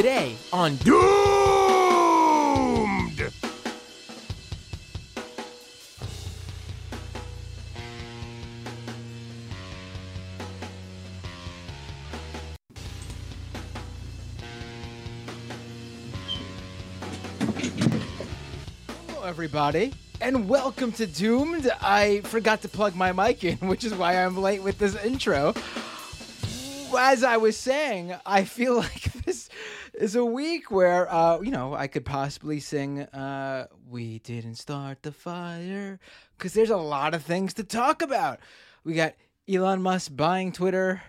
today on Doomed. Hello, everybody, and welcome to Doomed. I forgot to plug my mic in, which is why I'm late with this intro. As I was saying, I feel like this is a week where, uh, you know, I could possibly sing uh, We Didn't Start the Fire, because there's a lot of things to talk about. We got Elon Musk buying Twitter,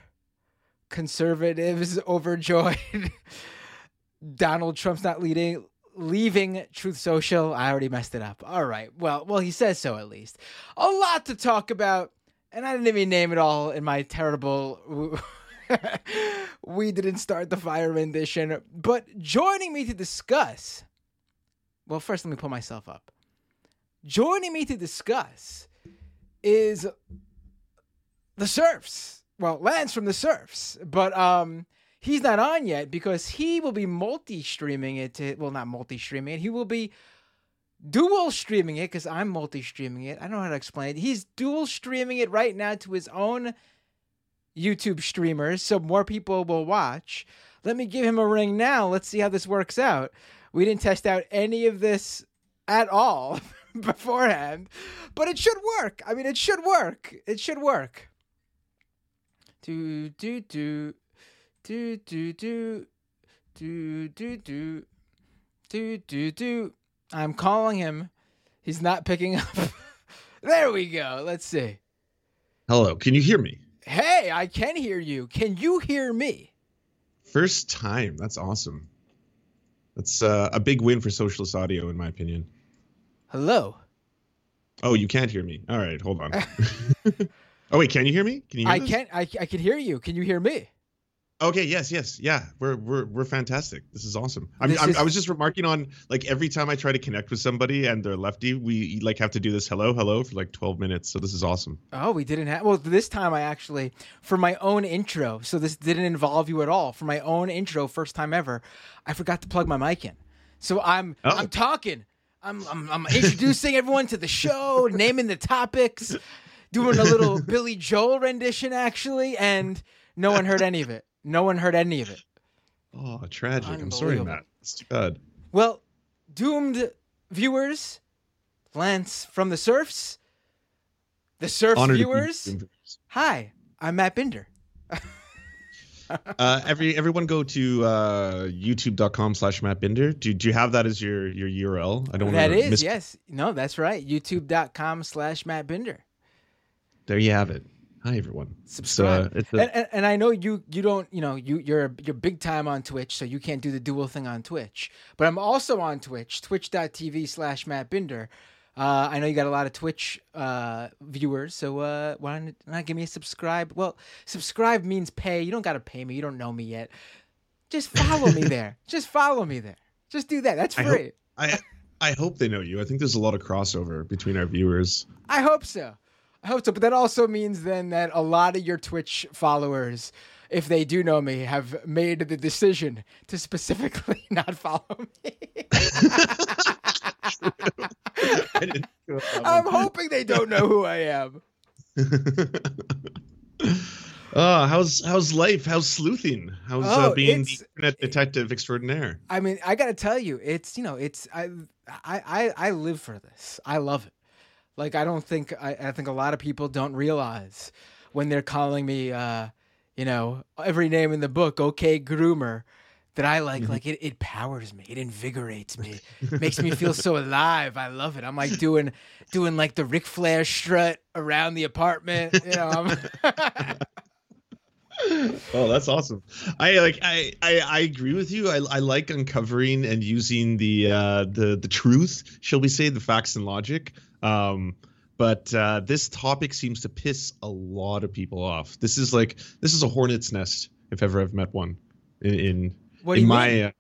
conservatives overjoyed. Donald Trump's not leading leaving Truth Social. I already messed it up. All right. Well, well, he says so at least. A lot to talk about, and I didn't even name it all in my terrible. we didn't start the fire rendition, but joining me to discuss. Well, first, let me pull myself up. Joining me to discuss is the Serfs. Well, Lance from the Serfs, but um, he's not on yet because he will be multi-streaming it to well not multi-streaming it he will be dual streaming it because i'm multi-streaming it i don't know how to explain it he's dual streaming it right now to his own youtube streamers so more people will watch let me give him a ring now let's see how this works out we didn't test out any of this at all beforehand but it should work i mean it should work it should work do do do do do do do do do do do do. I'm calling him. He's not picking up. there we go. Let's see. Hello, can you hear me? Hey, I can hear you. Can you hear me? First time. That's awesome. That's uh, a big win for socialist audio, in my opinion. Hello. Oh, you can't hear me. All right, hold on. oh wait, can you hear me? Can you? I can. I, I can hear you. Can you hear me? Okay. Yes. Yes. Yeah. We're we're we're fantastic. This is awesome. I'm, I'm, is- I was just remarking on like every time I try to connect with somebody and they're lefty, we like have to do this hello hello for like 12 minutes. So this is awesome. Oh, we didn't have. Well, this time I actually, for my own intro, so this didn't involve you at all. For my own intro, first time ever, I forgot to plug my mic in. So I'm Oh. I'm talking. I'm, I'm I'm introducing everyone to the show, naming the topics, doing a little Billy Joel rendition actually, and no one heard any of it. No one heard any of it. Oh, tragic. I'm sorry, Matt. It's too bad. Well, doomed viewers, Lance from the Serfs, the Serfs Honored viewers. Hi, I'm Matt Binder. uh, every everyone go to uh, youtube.com slash Matt Binder. Do, do you have that as your your URL? I don't That is, miss- yes. No, that's right. YouTube.com slash Matt Binder. There you have it. Hi everyone. Subscribe. Uh, it's a- and, and, and I know you you don't, you know, you you're you're big time on Twitch, so you can't do the dual thing on Twitch. But I'm also on Twitch, twitch.tv slash Matt Binder. Uh, I know you got a lot of Twitch uh, viewers, so uh, why don't not give me a subscribe? Well, subscribe means pay. You don't got to pay me. You don't know me yet. Just follow me there. Just follow me there. Just do that. That's I free. hope- I I hope they know you. I think there's a lot of crossover between our viewers. I hope so. I hope so. But that also means then that a lot of your Twitch followers, if they do know me, have made the decision to specifically not follow me. I didn't go with that I'm hoping they don't know who I am. oh, how's how's life? How's sleuthing? How's uh, Oh, being it's- the internet detective extraordinaire? I mean, I gotta tell you, it's you know, it's I I I, I live for this. I love it. Like I don't think I, I think a lot of people don't realize when they're calling me uh, you know, every name in the book, okay groomer, that I like like it, it powers me, it invigorates me, makes me feel so alive. I love it. I'm like doing doing like the Ric Flair strut around the apartment. You know, Oh, that's awesome. I like I, I I agree with you. I I like uncovering and using the uh the the truth, shall we say, the facts and logic. Um but uh, this topic seems to piss a lot of people off. This is like this is a hornet's nest, if ever I've met one. In, in What in my uh,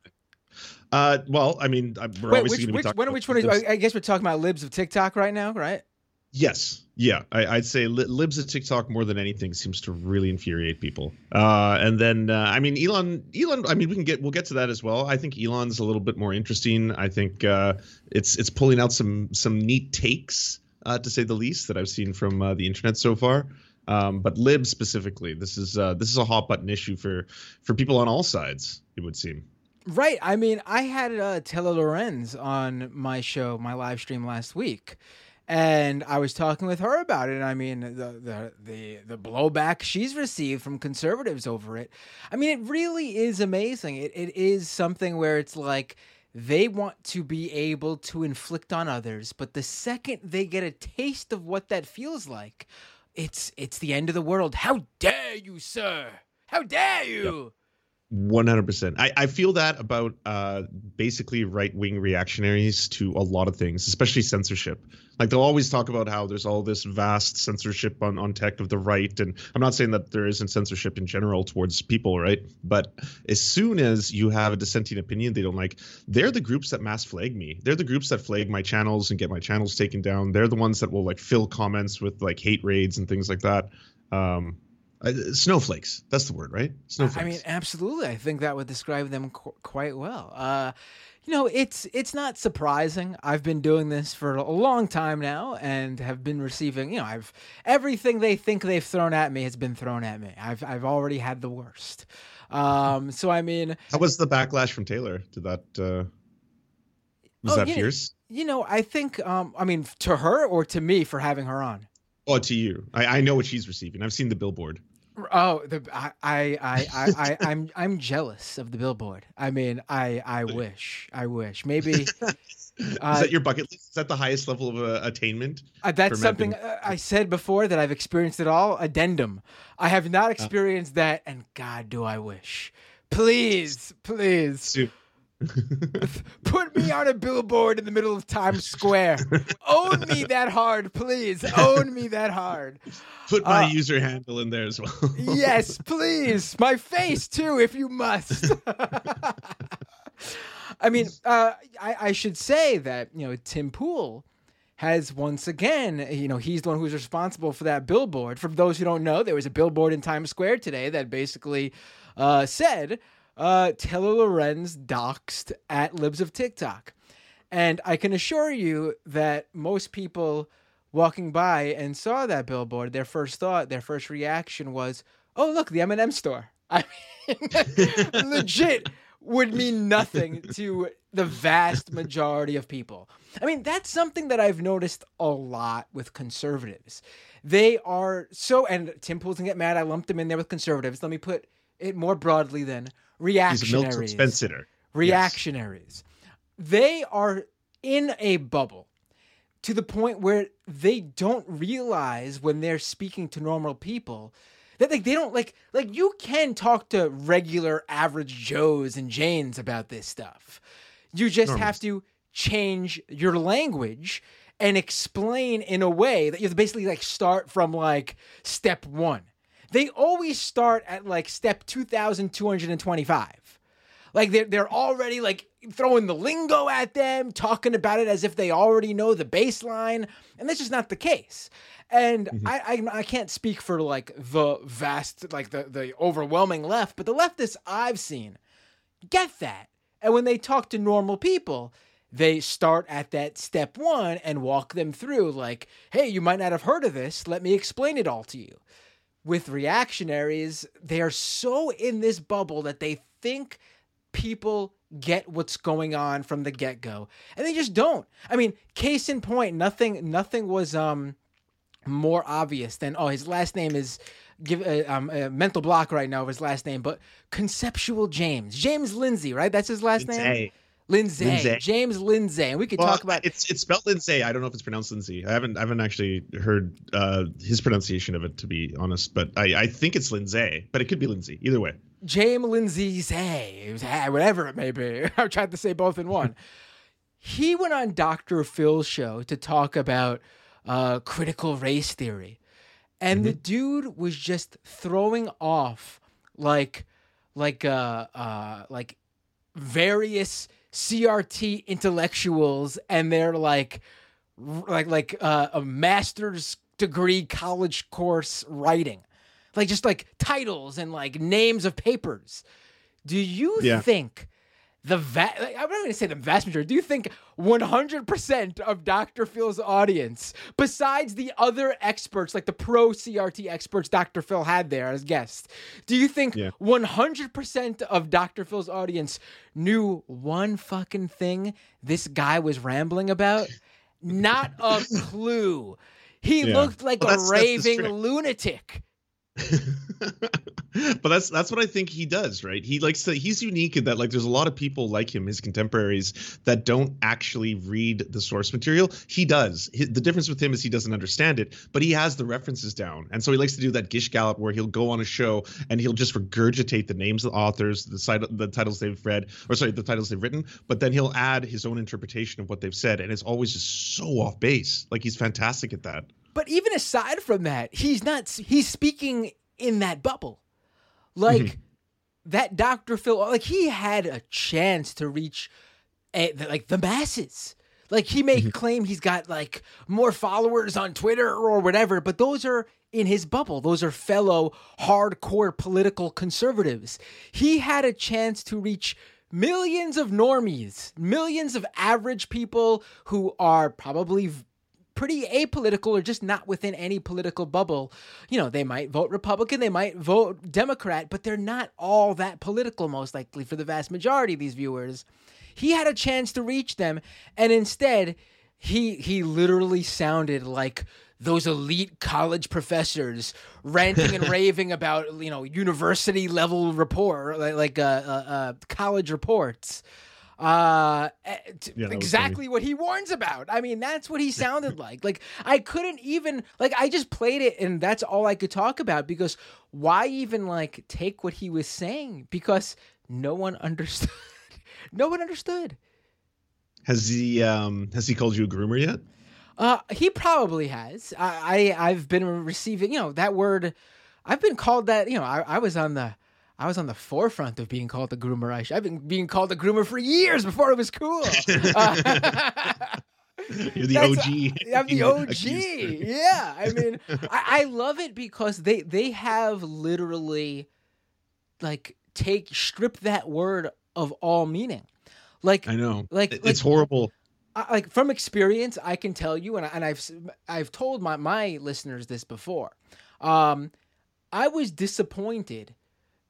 uh, well, I mean, we're Wait, obviously which, going to be which, talking when, about which one? I guess we're talking about libs of TikTok right now, right? Yes, yeah, I, would say li- libs of TikTok more than anything seems to really infuriate people. Uh, and then uh, I mean Elon, Elon. I mean we can get we'll get to that as well. I think Elon's a little bit more interesting. I think uh, it's it's pulling out some some neat takes uh, to say the least that I've seen from uh, the internet so far. Um, but libs specifically, this is uh, this is a hot button issue for for people on all sides. It would seem. Right. I mean, I had uh, Taylor Lorenz on my show, my live stream last week and I was talking with her about it. I mean, the, the the the blowback she's received from conservatives over it. I mean, it really is amazing. It it is something where it's like they want to be able to inflict on others, but the second they get a taste of what that feels like, it's it's the end of the world. How dare you, sir? How dare you? One hundred percent. I I feel that about uh basically right wing reactionaries to a lot of things, especially censorship. Like they'll always talk about how there's all this vast censorship on on tech of the right, and I'm not saying that there isn't censorship in general towards people, right? But as soon as you have a dissenting opinion they don't like, they're the groups that mass flag me. They're the groups that flag my channels and get my channels taken down. They're the ones that will like fill comments with like hate raids and things like that. Um, uh, snowflakes. That's the word, right? Snowflakes. I mean, absolutely. I think that would describe them qu- quite well. Uh, you know, it's it's not surprising. I've been doing this for a long time now, and have been receiving. You know, I've everything they think they've thrown at me has been thrown at me. I've I've already had the worst. Um, so I mean, how was the backlash from Taylor to that? Uh, was oh, that you fierce? Know, you know, I think. Um, I mean, to her or to me for having her on. Oh, to you. I, I know what she's receiving. I've seen the billboard. Oh, the I I I I, I am I'm jealous of the billboard. I mean, I I wish I wish maybe. Is uh, that your bucket list? Is that the highest level of uh, attainment? Uh, that's something uh, I said before that I've experienced it all. Addendum. I have not uh. experienced that, and God, do I wish. Please, please. Put me on a billboard in the middle of Times Square. Own me that hard, please. Own me that hard. Put my uh, user handle in there as well. yes, please. My face too, if you must. I mean, uh, I, I should say that you know Tim Pool has once again, you know, he's the one who's responsible for that billboard. For those who don't know, there was a billboard in Times Square today that basically uh, said uh, Taylor Lorenz doxed at Libs of TikTok. And I can assure you that most people walking by and saw that billboard, their first thought, their first reaction was, "Oh, look, the M&M store." I mean, legit would mean nothing to the vast majority of people. I mean, that's something that I've noticed a lot with conservatives. They are so, and Tim Pool's gonna get mad. I lumped them in there with conservatives. Let me put it more broadly then reactionaries. Reactionaries. Yes. They are in a bubble to the point where they don't realize when they're speaking to normal people that like they don't like like you can talk to regular average Joes and Janes about this stuff. You just have to change your language and explain in a way that you have to basically like start from like step one they always start at like step 2225. Like they're they're already like throwing the lingo at them, talking about it as if they already know the baseline, and that's just not the case. And mm-hmm. I, I, I can't speak for like the vast like the the overwhelming left, but the leftists I've seen get that. And when they talk to normal people, they start at that step one and walk them through like, hey, you might not have heard of this. Let me explain it all to you with reactionaries, they are so in this bubble that they think people get what's going on from the get-go. And they just don't. I mean case in point nothing nothing was um more obvious than oh his last name is give a, uh, um, a mental block right now of his last name but conceptual james james lindsay right? That's his last name Lindsay, Lindsay. James Lindsay, and we could well, talk about it's it's spelled Lindsay. I don't know if it's pronounced Lindsay. I haven't I haven't actually heard uh, his pronunciation of it to be honest, but I, I think it's Lindsay, but it could be Lindsay. Either way, James Lindsay, whatever it may be. I tried to say both in one. he went on Dr. Phil's show to talk about uh, critical race theory, and mm-hmm. the dude was just throwing off like like uh uh like various CRT intellectuals and their like like like uh, a master's degree college course writing, like just like titles and like names of papers. Do you Yeah. think the va- I'm not going to say the vast majority. Do you think 100% of Dr. Phil's audience, besides the other experts, like the pro CRT experts Dr. Phil had there as guests, do you think Yeah. 100% of Dr. Phil's audience knew one fucking thing this guy was rambling about? Not a clue. He Yeah. looked like Well, a raving lunatic. but that's that's what I think he does, right? He likes to he's unique in that like there's a lot of people like him, his contemporaries, that don't actually read the source material. He does. Hi- the difference with him is he doesn't understand it, but he has the references down. And so he likes to do that gish gallop where he'll go on a show and he'll just regurgitate the names of the authors, the site the titles they've read, or sorry, the titles they've written, but then he'll add his own interpretation of what they've said, and it's always just so off base. Like he's fantastic at that. But even aside from that, he's not. He's speaking in that bubble, like Mm-hmm. that Dr. Phil. Like he had a chance to reach, a, the, like the masses. Like he may Mm-hmm. claim he's got like more followers on Twitter or whatever, but those are in his bubble. Those are fellow hardcore political conservatives. He had a chance to reach millions of normies, millions of average people who are probably pretty apolitical or just not within any political bubble. You know, they might vote Republican, they might vote Democrat, but they're not all that political, most likely, for the vast majority of these viewers. He had a chance to reach them, and instead, he he literally sounded like those elite college professors ranting and raving about you know university level like, like uh, uh, uh, college reports uh eh, Yeah, exactly what he warns about i mean that's what he sounded like like i couldn't even like i just played it and that's all i could talk about because why even like take what he was saying because no one understood no one understood Has he um has he called you a groomer yet? Uh, he probably has. I, I I've been receiving, you know, that word. I've been called that. You know, I, I was on the. I was on the forefront of being called the groomer. I, I've been being called the groomer for years before it was cool. Uh, You're the OG. I'm the OG. Yeah, I mean, I, I love it because they they have literally, like, take strip that word of all meaning. Like, I know. Like- It- like- it's horrible. I, like from experience, I can tell you, and, I, and I've I've told my my listeners this before. Um, I was disappointed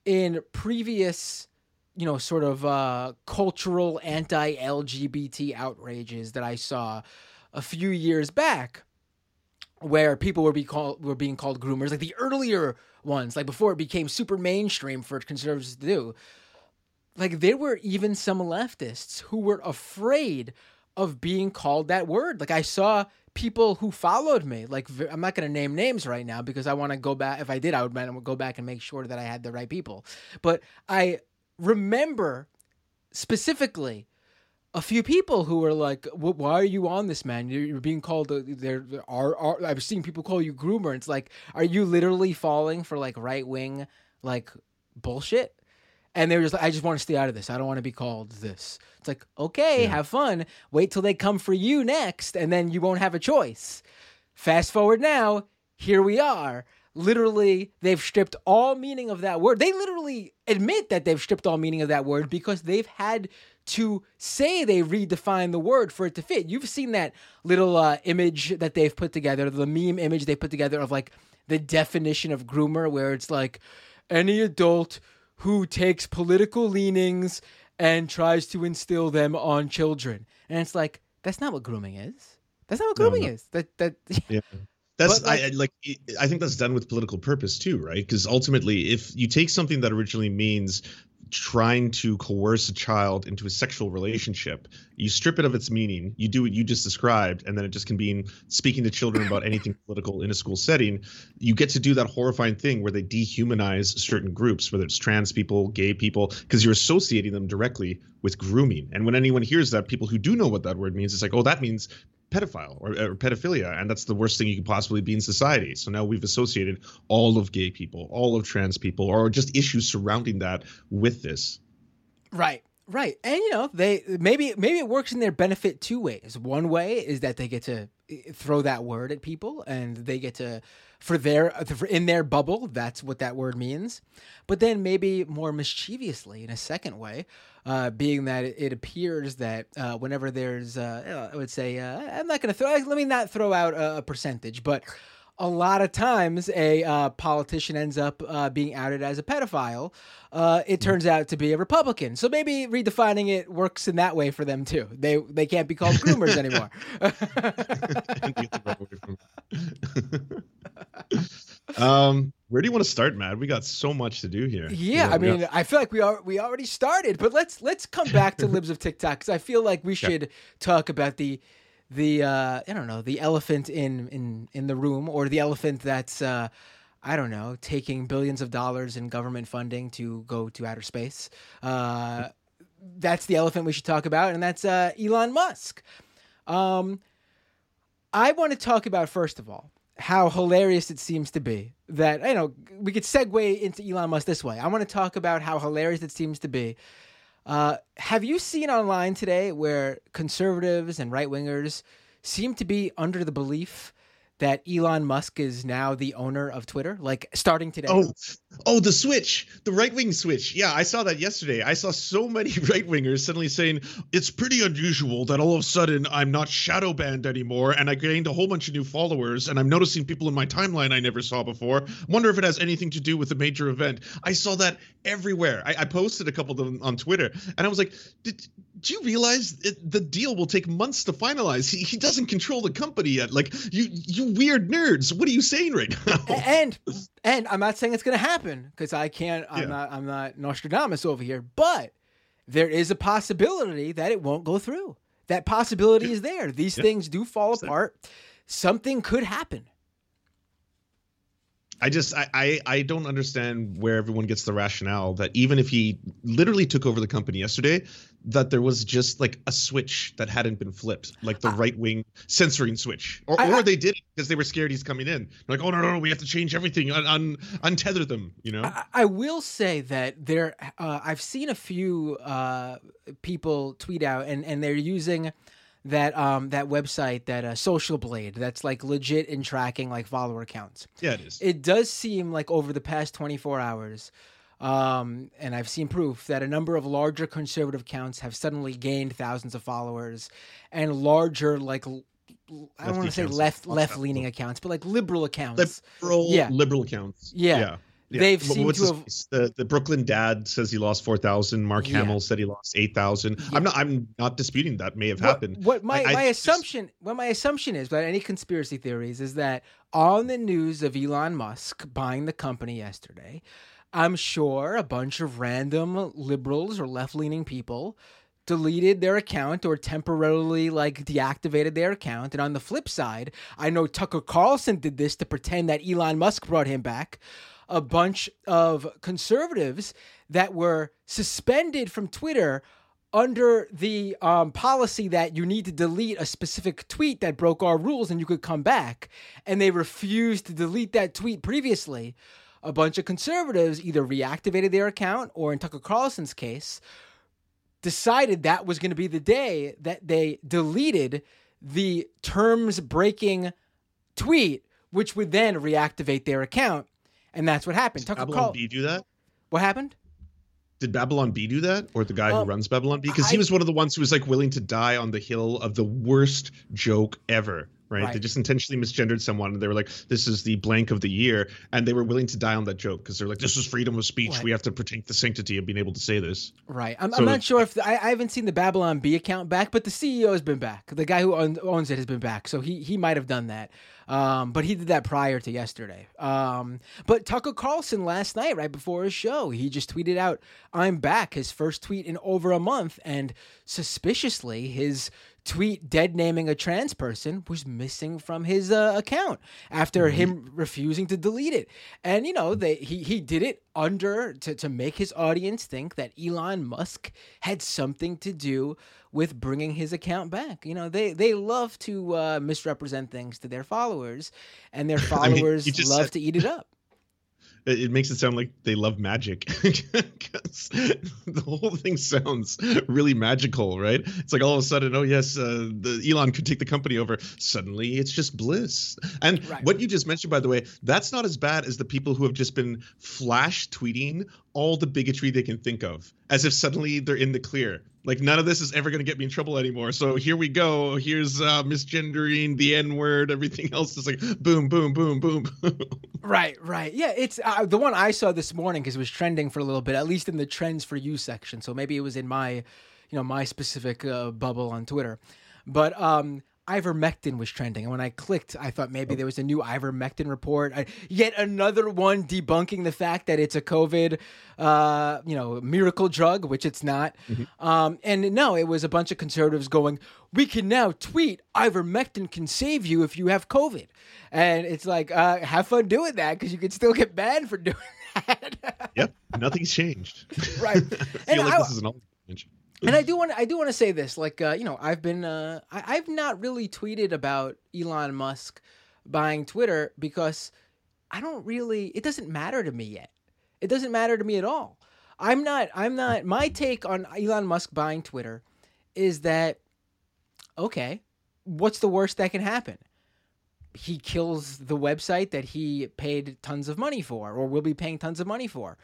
in previous, you know, sort of uh, cultural anti-LGBT outrages that I saw a few years back, where people were be were being called groomers, like the earlier ones, like before it became super mainstream for conservatives to do like there were even some leftists who were afraid of being called that word. Like I saw people who followed me. Like I'm not going to name names right now because I want to go back. If I did, I would go back and make sure that I had the right people. But I remember specifically a few people who were like, "Why are you on this, man? You're, being called. There are. I've seen people call you groomer. It's like, are you literally falling for like right wing like bullshit?" And they were just like, I just want to stay out of this. I don't want to be called this. It's like, okay, have fun. Wait till they come for you next, and then you won't have a choice. Fast forward now, here we are. Literally, they've stripped all meaning of that word. They literally admit that they've stripped all meaning of that word because they've had to say they redefine the word for it to fit. You've seen that little uh, image that they've put together, the meme image they put together of like the definition of groomer, where it's like any adult who takes political leanings and tries to instill them on children. And it's like, that's not what grooming is. That's not what No, grooming no. is. That that Yeah. That's But, like- I, I like I think that's done with political purpose too, right? Because ultimately, if you take something that originally means trying to coerce a child into a sexual relationship, you strip it of its meaning, you do what you just described, and then it just can be speaking to children about anything political in a school setting. You get to do that horrifying thing where they dehumanize certain groups, whether it's trans people, gay people, because you're associating them directly with grooming. And when anyone hears that, people who do know what that word means, it's like, oh, that means pedophile or, or pedophilia and that's the worst thing you could possibly be in society so now we've associated all of gay people all of trans people or just issues surrounding that with this Right. Right. And you know, they maybe maybe it works in their benefit two ways. One way is that they get to eh, throw that word at people and they get to for their in their bubble, that's what that word means. But then maybe more mischievously in a second way, uh, being that it, appears that uh, whenever there's uh, I would say uh, I'm not going to throw let me not throw out a percentage, but a lot of times a uh, politician ends up uh, being outed as a pedophile, uh, it turns out to be a Republican. So maybe redefining it works in that way for them too. They they can't be called groomers anymore. um, where do you want to start, Matt? We got so much to do here. Yeah, I mean, I feel like we are we already started, but let's let's come back to libs of TikTok because I feel like we should yeah. talk about the the uh, I don't know the elephant in in in the room or the elephant that's uh, I don't know taking billions of dollars in government funding to go to outer space. Uh, that's the elephant we should talk about, and that's uh, Elon Musk. Um, I want to talk about first of all how hilarious it seems to be that you know we could segue into Elon Musk this way. I want to talk about how hilarious it seems to be uh, have you seen online today where conservatives and right wingers seem to be under the belief that Elon Musk is now the owner of Twitter, like starting today. Oh, oh, the switch, the right wing switch. Yeah, I saw that yesterday. I saw so many right wingers suddenly saying it's pretty unusual that all of a sudden I'm not shadow banned anymore, and I gained a whole bunch of new followers, and I'm noticing people in my timeline I never saw before. Wonder if it has anything to do with a major event. I saw that everywhere. I, I posted a couple of them on Twitter, and I was like, did do you realize it, the deal will take months to finalize? He, he doesn't control the company yet. Like you, you weird nerds. What are you saying right now? And and I'm not saying it's going to happen because I can't. I'm yeah. not. I'm not Nostradamus over here. But there is a possibility that it won't go through. That possibility is there. These yeah. things do fall apart. Something could happen. I just I, I, I don't understand where everyone gets the rationale that even if he literally took over the company yesterday, that there was just like a switch that hadn't been flipped, like the right wing censoring switch, or, I, or they did it because they were scared he's coming in. They're like, oh no, no, no, we have to change everything, un, un untether them. You know. I, I will say that there, uh, I've seen a few uh, people tweet out, and and they're using that um that website that uh, social blade that's like legit in tracking like follower counts yeah it is it does seem like over the past 24 hours um and i've seen proof that a number of larger conservative accounts have suddenly gained thousands of followers and larger like I don't want to say left left leaning accounts, but like liberal accounts. Liberal, yeah. liberal accounts. Yeah. yeah. Yeah. They've seen to have... the the Brooklyn dad says he lost four thousand. Mark yeah. Hamill said he lost eight thousand. I'm not I'm not disputing that may have what, happened. What my, I, my I assumption just... what my assumption is, without any conspiracy theories, is that on the news of Elon Musk buying the company yesterday, I'm sure a bunch of random liberals or left leaning people deleted their account or temporarily like deactivated their account. And on the flip side, I know Tucker Carlson did this to pretend that Elon Musk brought him back a bunch of conservatives that were suspended from Twitter under the um, policy that you need to delete a specific tweet that broke our rules and you could come back. And they refused to delete that tweet previously. A bunch of conservatives either reactivated their account or, in Tucker Carlson's case, decided that was going to be the day that they deleted the terms breaking tweet, which would then reactivate their account. And that's what happened. Did Babylon Call- B do that? What happened? Did Babylon Bee do that, or the guy um, who runs Babylon Bee? Because he was one of the ones who was like willing to die on the hill of the worst joke ever right? right? They just intentionally misgendered someone, and they were like, "This is the blank of the year," and they were willing to die on that joke because they're like, "This is freedom of speech. Right. We have to protect the sanctity of being able to say this." Right. I'm, so, I'm not sure if the, I, I, haven't seen the Babylon Bee account back, but the CEO has been back. The guy who owns it has been back, so he he might have done that. Um, but he did that prior to yesterday. Um, but Tucker Carlson last night, right before his show, he just tweeted out, "I'm back." His first tweet in over a month, and suspiciously, his tweet dead naming a trans person was missing from his uh, account after mm-hmm. him refusing to delete it. And you know, they he he did it under to to make his audience think that Elon Musk had something to do with bringing his account back. You know, they they love to uh, misrepresent things to their followers, and their followers I mean, love said, to eat it up. It, it makes it sound like they love magic. because the whole thing sounds really magical, right? It's like all of a sudden, oh yes, uh, the Elon could take the company over. Suddenly, it's just bliss. And right. what you just mentioned, by the way, that's not as bad as the people who have just been flash tweeting all the bigotry they can think of, as if suddenly they're in the clear. Like none of this is ever going to get me in trouble anymore. So here we go. Here's uh, misgendering, the N word, everything else is like boom, boom, boom, boom. right, right. Yeah, it's uh, the one I saw this morning because it was trending for a little bit, at least in the trends for you section. So maybe it was in my, you know, my specific uh, bubble on Twitter. But um, ivermectin was trending, and when I clicked, I thought maybe there was a new ivermectin report. I, yet another one debunking the fact that it's a COVID, uh, you know, miracle drug, which it's not. Mm-hmm. Um, and no, it was a bunch of conservatives going, "We can now tweet ivermectin can save you if you have COVID," and it's like, uh, have fun doing that because you can still get banned for doing that. yep, nothing's changed. Right, I feel and like I, this is an old and I do want I do want to say this like uh, you know I've been uh, I, I've not really tweeted about Elon Musk buying Twitter because I don't really it doesn't matter to me yet. It doesn't matter to me at all. I'm not I'm not my take on Elon Musk buying Twitter is that okay, what's the worst that can happen? He kills the website that he paid tons of money for or will be paying tons of money for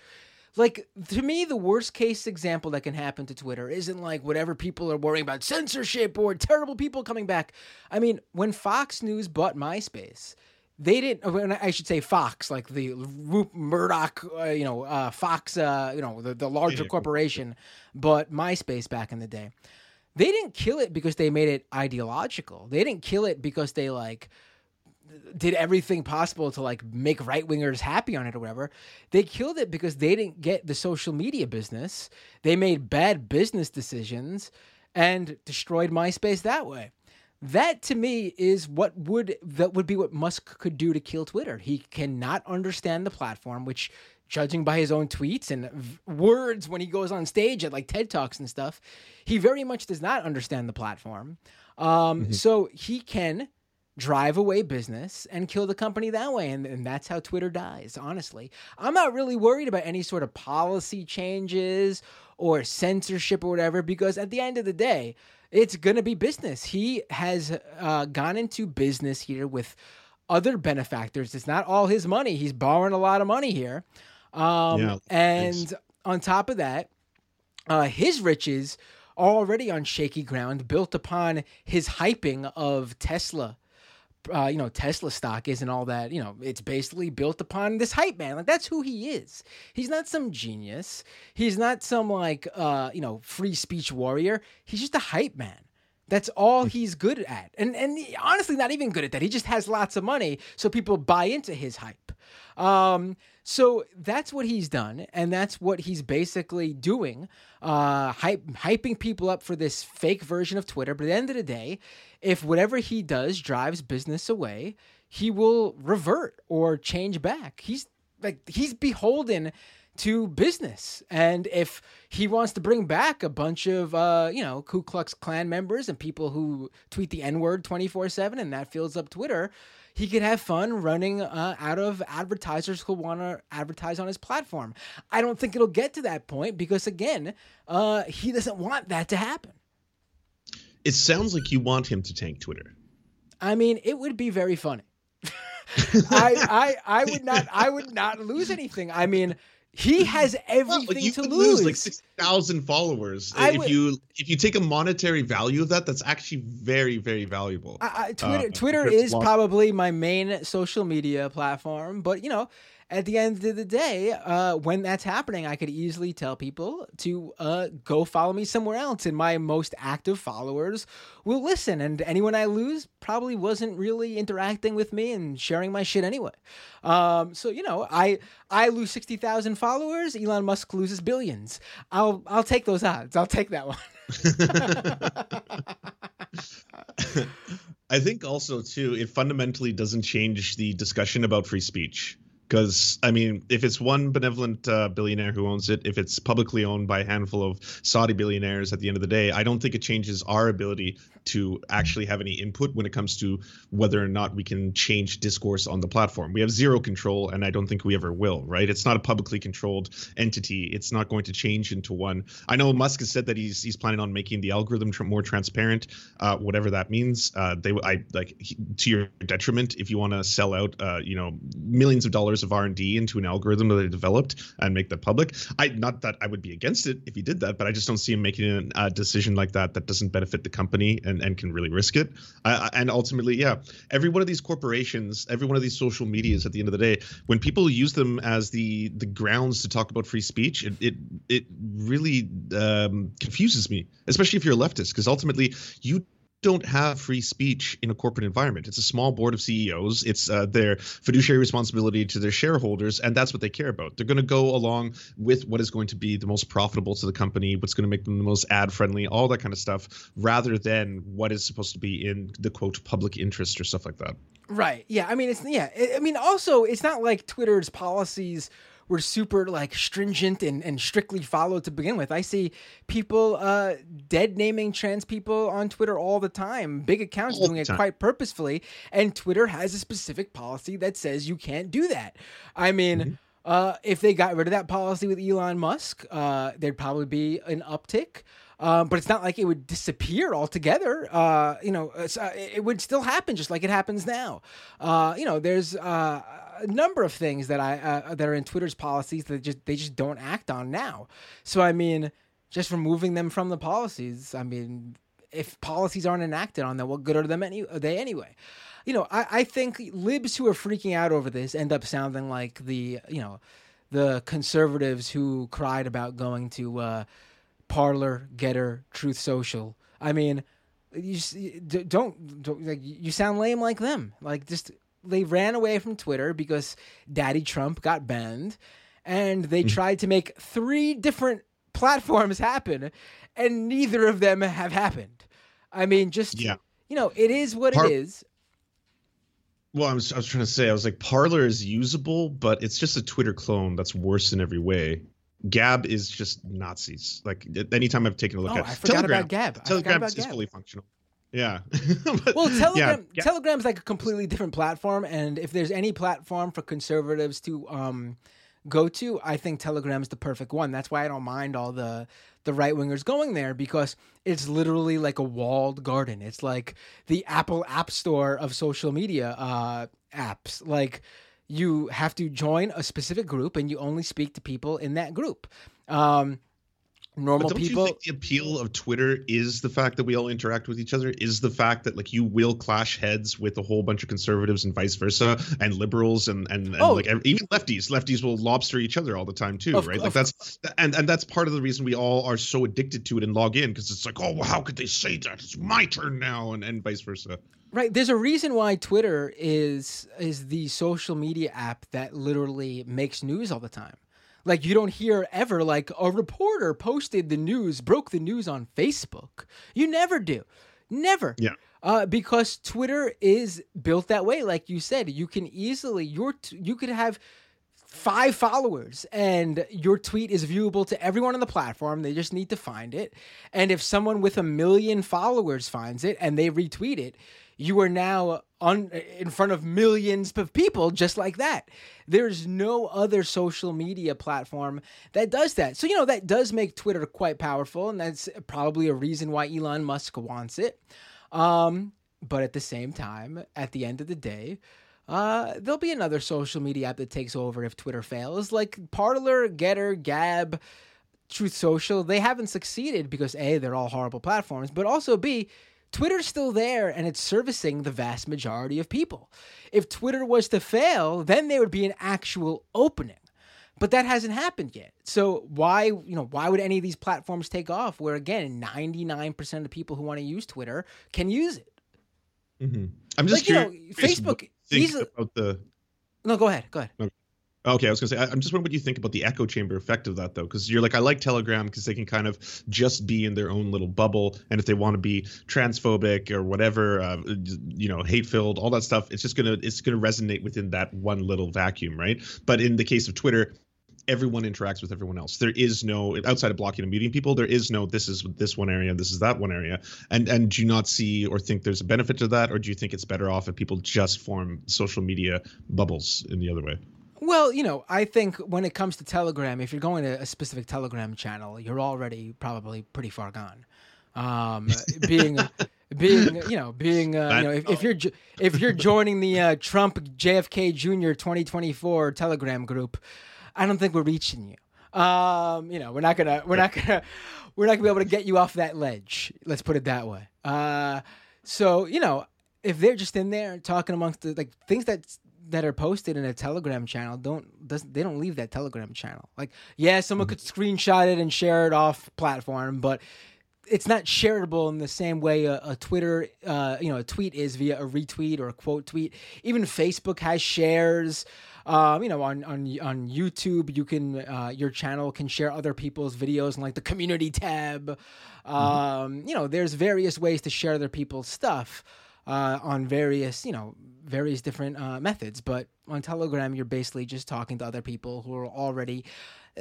like to me the worst case example that can happen to twitter isn't like whatever people are worrying about censorship or terrible people coming back. I mean when fox news bought myspace they didn't when i should say fox like the Rupert murdoch uh, you know uh, fox uh, you know the, the larger yeah. corporation but myspace back in the day. They didn't kill it because they made it ideological. They didn't kill it because they like did everything possible to like make right wingers happy on it or whatever. They killed it because they didn't get the social media business. They made bad business decisions and destroyed MySpace that way. That to me is what would that would be what Musk could do to kill Twitter. He cannot understand the platform, which judging by his own tweets and v- words when he goes on stage at like TED Talks and stuff, he very much does not understand the platform. Um, mm-hmm. So he can drive away business and kill the company that way. And, and that's how Twitter dies, honestly. I'm not really worried about any sort of policy changes or censorship or whatever, because at the end of the day, it's going to be business. He has uh, gone into business here with other benefactors. It's not all his money. He's borrowing a lot of money here. Um, yeah, and thanks. on top of that, uh, his riches are already on shaky ground, built upon his hyping of Tesla uh, you know Tesla stock isn't all that you know it's basically built upon this hype man. Like that's who he is. He's not some genius. He's not some like uh, you know free speech warrior. He's just a hype man. That's all hmm. he's good at. And and he, honestly not even good at that. He just has lots of money so people buy into his hype. Um, so that's what he's done, and that's what he's basically doing, uh, hype, hyping people up for this fake version of Twitter. But at the end of the day, if whatever he does drives business away, he will revert or change back. He's like he's beholden to business. And if he wants to bring back a bunch of, uh, you know, Ku Klux Klan members and people who tweet the N word 24 7 and that fills up Twitter, he could have fun running uh, out of advertisers who want to advertise on his platform. I don't think it'll get to that point because, again, uh, he doesn't want that to happen. It sounds like you want him to tank Twitter. I mean, it would be very funny. I, I I would not I would not lose anything. I mean, he has everything well, you to lose. lose. Like six thousand followers. I if would, you if you take a monetary value of that, that's actually very very valuable. I, I, Twitter uh, Twitter is probably my main social media platform, but you know at the end of the day, uh, when that's happening, I could easily tell people to uh, go follow me somewhere else, and my most active followers will listen. And anyone I lose probably wasn't really interacting with me and sharing my shit anyway. Um, so you know, I I lose sixty thousand followers. Elon Musk loses billions. I'll I'll take those odds. I'll take that one. I think also too, it fundamentally doesn't change the discussion about free speech because I mean, if it's one benevolent uh, billionaire who owns it, if it's publicly owned by a handful of Saudi billionaires, at the end of the day, I don't think it changes our ability to actually have any input when it comes to whether or not we can change discourse on the platform. We have zero control, and I don't think we ever will. Right? It's not a publicly controlled entity. It's not going to change into one. I know Musk has said that he's he's planning on making the algorithm tr- more transparent, uh, whatever that means. Uh, they, I like to your detriment if you want to sell out, uh, you know, millions of dollars of r&d into an algorithm that they developed and make that public i not that i would be against it if he did that but i just don't see him making a decision like that that doesn't benefit the company and, and can really risk it. Uh, and ultimately yeah every one of these corporations every one of these social medias at the end of the day when people use them as the the grounds to talk about free speech it it, it really um, confuses me especially if you're a leftist because ultimately you don't have free speech in a corporate environment. It's a small board of CEOs. It's uh, their fiduciary responsibility to their shareholders, and that's what they care about. They're going to go along with what is going to be the most profitable to the company, what's going to make them the most ad friendly, all that kind of stuff, rather than what is supposed to be in the quote public interest or stuff like that. Right. Yeah. I mean, it's yeah. I mean, also, it's not like Twitter's policies were super like stringent and, and strictly followed to begin with. I see people uh, dead naming trans people on Twitter all the time. Big accounts all doing it quite purposefully, and Twitter has a specific policy that says you can't do that. I mean. Mm-hmm. Uh, if they got rid of that policy with Elon Musk, uh, there'd probably be an uptick. Um, but it's not like it would disappear altogether. Uh, you know, uh, it would still happen just like it happens now. Uh, you know, there's uh, a number of things that I uh, that are in Twitter's policies that just they just don't act on now. So I mean, just removing them from the policies. I mean, if policies aren't enacted on them, what good are them any are they anyway? You know, I, I think libs who are freaking out over this end up sounding like the you know the conservatives who cried about going to uh, Parler, Gettr, Truth Social. I mean, you don't, don't like you sound lame like them. Like just they ran away from Twitter because Daddy Trump got banned, and they mm-hmm. tried to make three different platforms happen, and neither of them have happened. I mean, just yeah. you know, it is what Par- it is. Well, I was, I was trying to say, I was like, Parler is usable, but it's just a Twitter clone that's worse in every way. Gab is just Nazis. Like anytime I've taken a look oh, at I forgot Telegram, about Gab. Telegram is Gab. fully functional. Yeah. but, well, Telegram yeah. Telegram's like a completely different platform, and if there's any platform for conservatives to um, go to, I think Telegram is the perfect one. That's why I don't mind all the the right wingers going there because it's literally like a walled garden. It's like the Apple App Store of social media uh, apps. Like you have to join a specific group, and you only speak to people in that group. Um, normal don't people. You think the appeal of Twitter is the fact that we all interact with each other. Is the fact that like you will clash heads with a whole bunch of conservatives and vice versa, and liberals and and, and oh. like even lefties. Lefties will lobster each other all the time too, of, right? Like that's and and that's part of the reason we all are so addicted to it and log in because it's like, oh, well, how could they say that? It's my turn now, and and vice versa. Right. There's a reason why Twitter is is the social media app that literally makes news all the time. Like you don't hear ever like a reporter posted the news, broke the news on Facebook. You never do. Never. Yeah. Uh, because Twitter is built that way. Like you said, you can easily your t- you could have five followers and your tweet is viewable to everyone on the platform they just need to find it and if someone with a million followers finds it and they retweet it you are now on in front of millions of people just like that. There's no other social media platform that does that. So you know that does make Twitter quite powerful, and that's probably a reason why Elon Musk wants it. Um, but at the same time, at the end of the day, uh, there'll be another social media app that takes over if Twitter fails, like Parler, Gettr, Gab. Truth Social, they haven't succeeded because A, they're all horrible platforms, but also B, Twitter's still there and it's servicing the vast majority of people. If Twitter was to fail, then there would be an actual opening. But that hasn't happened yet. So why, you know, why would any of these platforms take off where again, 99% of the people who want to use Twitter can use it? Mm-hmm. I'm just like, curious. You know, Facebook easily about the No, go ahead. Go ahead. Okay, I was gonna say, I- I'm just wondering what you think about the echo chamber effect of that, though, because you're like, I like Telegram because they can kind of just be in their own little bubble, and if they want to be transphobic or whatever, uh, you know, hate filled, all that stuff, it's just gonna it's gonna resonate within that one little vacuum, right? But in the case of Twitter, everyone interacts with everyone else. There is no outside of blocking and muting people. There is no this is this one area, this is that one area, and and do you not see or think there's a benefit to that, or do you think it's better off if people just form social media bubbles in the other way? Well, you know, I think when it comes to Telegram, if you're going to a specific Telegram channel, you're already probably pretty far gone. Um, being, being, you know, being, uh, you know, if, if you're jo- if you're joining the uh, Trump JFK Jr. 2024 Telegram group, I don't think we're reaching you. Um, you know, we're not gonna, we're not gonna, we're not gonna be able to get you off that ledge. Let's put it that way. Uh, so you know, if they're just in there talking amongst the like things that that are posted in a Telegram channel don't doesn't they don't leave that Telegram channel. Like, yeah, someone could screenshot it and share it off platform, but it's not shareable in the same way a, a Twitter, uh, you know, a tweet is via a retweet or a quote tweet. Even Facebook has shares. Um, you know, on on on YouTube, you can uh, your channel can share other people's videos in like the community tab. Um, You know, there's various ways to share other people's stuff uh, on various you know various different uh, methods. But on Telegram, you're basically just talking to other people who are already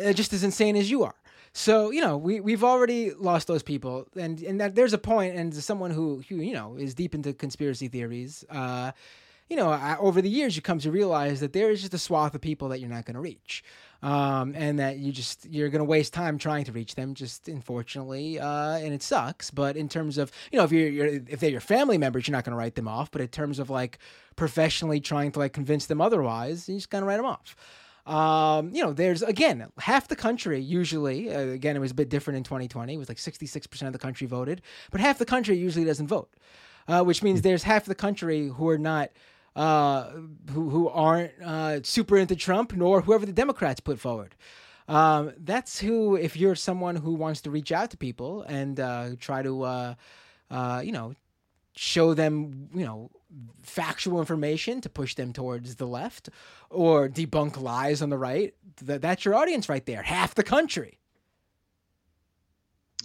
uh, just as insane as you are. So you know we we've already lost those people, and and that there's a point, and someone who who you know is deep into conspiracy theories. Uh, you know, I, over the years, you come to realize that there is just a swath of people that you're not going to reach, um, and that you just you're going to waste time trying to reach them. Just unfortunately, uh, and it sucks. But in terms of you know, if you're, you're if they're your family members, you're not going to write them off. But in terms of like professionally trying to like convince them otherwise, you just kind of write them off. Um, you know, there's again half the country usually. Uh, again, it was a bit different in 2020. It was like 66% of the country voted, but half the country usually doesn't vote, uh, which means there's half the country who are not. Uh, who who aren't uh, super into Trump, nor whoever the Democrats put forward. Um, that's who. If you're someone who wants to reach out to people and uh, try to, uh, uh, you know, show them, you know, factual information to push them towards the left, or debunk lies on the right, th- that's your audience right there. Half the country.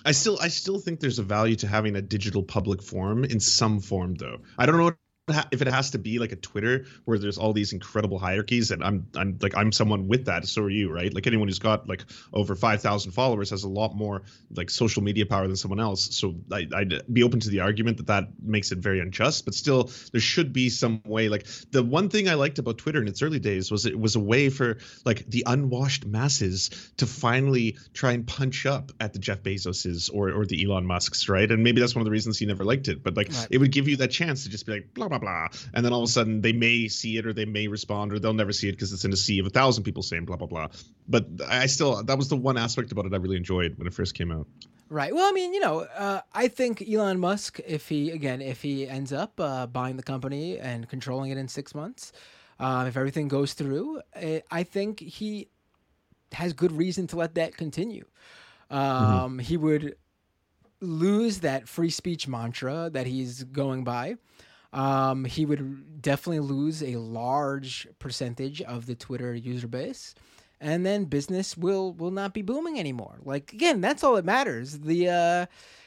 I still I still think there's a value to having a digital public forum in some form though. I don't know if it has to be like a Twitter where there's all these incredible hierarchies and I'm I'm like I'm someone with that so are you right? Like anyone who's got like over 5000 followers has a lot more like social media power than someone else. So I, I'd be open to the argument that that makes it very unjust but still there should be some way like the one thing I liked about Twitter in its early days was it was a way for like the unwashed masses to finally try and punch up at the Jeff Bezoses or or the Elon Musks right? And maybe that's one of the reasons he never liked it but like Right. it would give you that chance to just be like blah blah blah and then all of a sudden they may see it or they may respond or they'll never see it because it's in a sea of a thousand people saying blah blah blah but i still that was the one aspect about it i really enjoyed when it first came out Right. Well, I mean, you know, uh, I think Elon Musk, if he again, if he ends up uh, buying the company and controlling it in six months, um, if everything goes through, uh, I think he has good reason to let that continue. Um, He would lose that free speech mantra that he's going by. Um, he would definitely lose a large percentage of the Twitter user base, and then business will will not be booming anymore. Like again, that's all that matters. The uh,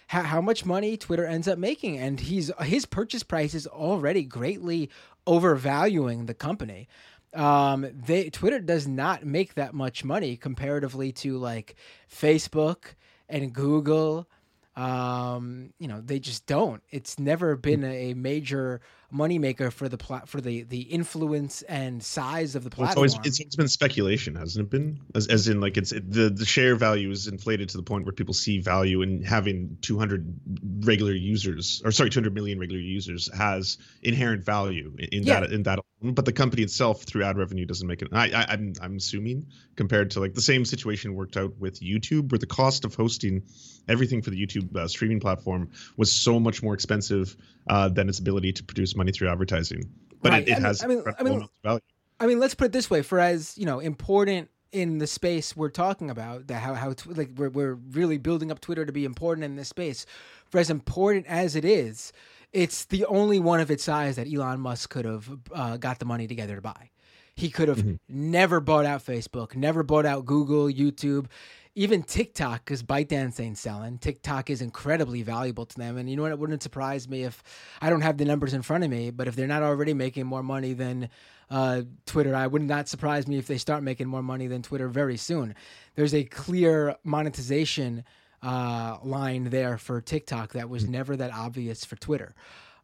how, how much money Twitter ends up making, and he's his purchase price is already greatly overvaluing the company. Um, they Twitter does not make that much money comparatively to like Facebook and Google um you know they just don't. It's never been a major moneymaker for the plat for the the influence and size of the Well, it's platform always it's, it's been speculation hasn't it been as, as in like it's it, the the share value is inflated to the point where people see value in having 200 regular users or sorry 200 million regular users has inherent value in, in Yeah. that in that alone. but the company itself through ad revenue doesn't make it I, I i'm i'm assuming compared to like the same situation worked out with youtube where the cost of hosting everything for the youtube uh, streaming platform was so much more expensive uh, than its ability to produce money through advertising but Right. it, it I mean- has I mean- I mean- value I mean, let's put it this way: for as you know, important in the space we're talking about, that how how tw- like we're we're really building up Twitter to be important in this space. For as important as it is, it's the only one of its size that Elon Musk could have uh, got the money together to buy. He could have Mhm. never bought out Facebook, never bought out Google, YouTube, even TikTok, because ByteDance ain't selling. TikTok is incredibly valuable to them. And you know what? It wouldn't surprise me if I don't have the numbers in front of me, but if they're not already making more money than uh, Twitter, I would not surprise me if they start making more money than Twitter very soon. There's a clear monetization uh, line there for TikTok that was never that obvious for Twitter.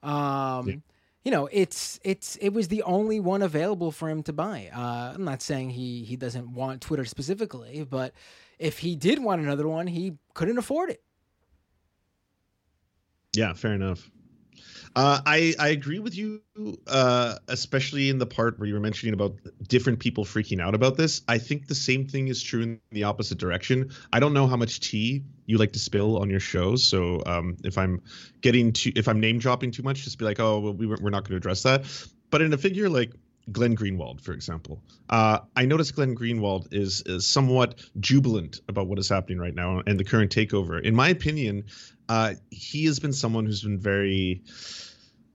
Um, Yeah. You know, it's it's it was the only one available for him to buy. Uh, I'm not saying he he doesn't want Twitter specifically, but if he did want another one, he couldn't afford it. Yeah, fair enough. Uh, I I agree with you, uh, especially in the part where you were mentioning about different people freaking out about this. I think the same thing is true in the opposite direction. I don't know how much tea you like to spill on your shows, so um, if I'm getting to if I'm name dropping too much, just be like, oh, well, we, we're not going to address that. But in a figure like Glenn Greenwald, for example, uh, I noticed Glenn Greenwald is is somewhat jubilant about what is happening right now and the current takeover. In my opinion, uh, he has been someone who's been very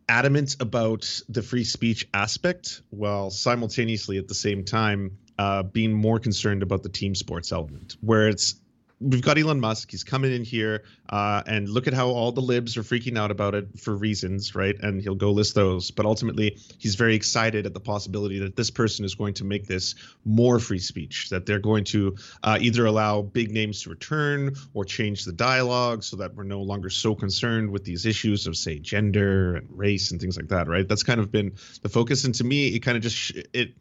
adamant about the free speech aspect while simultaneously at the same time uh, being more concerned about the team sports element where it's we've got Elon Musk. He's coming in here, uh, and look at how all the libs are freaking out about it for reasons, right? And he'll go list those. But ultimately, he's very excited at the possibility that this person is going to make this more free speech. That they're going to uh, either allow big names to return or change the dialogue so that we're no longer so concerned with these issues of, say, gender and race and things like that, right? That's kind of been the focus. And to me, it kind of just it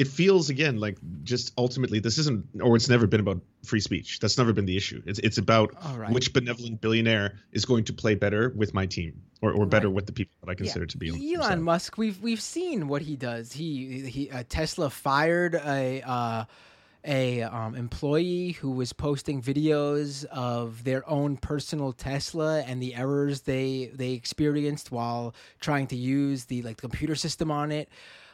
it feels again like just ultimately this isn't or it's never been about free speech that's never been the issue it's it's about right. which benevolent billionaire is going to play better with my team or, or better Right. with the people that i consider to be on the team Elon. Musk. We've we've seen what he does. He he uh, Tesla fired a uh, a um, employee who was posting videos of their own personal Tesla and the errors they they experienced while trying to use the like the computer system on it.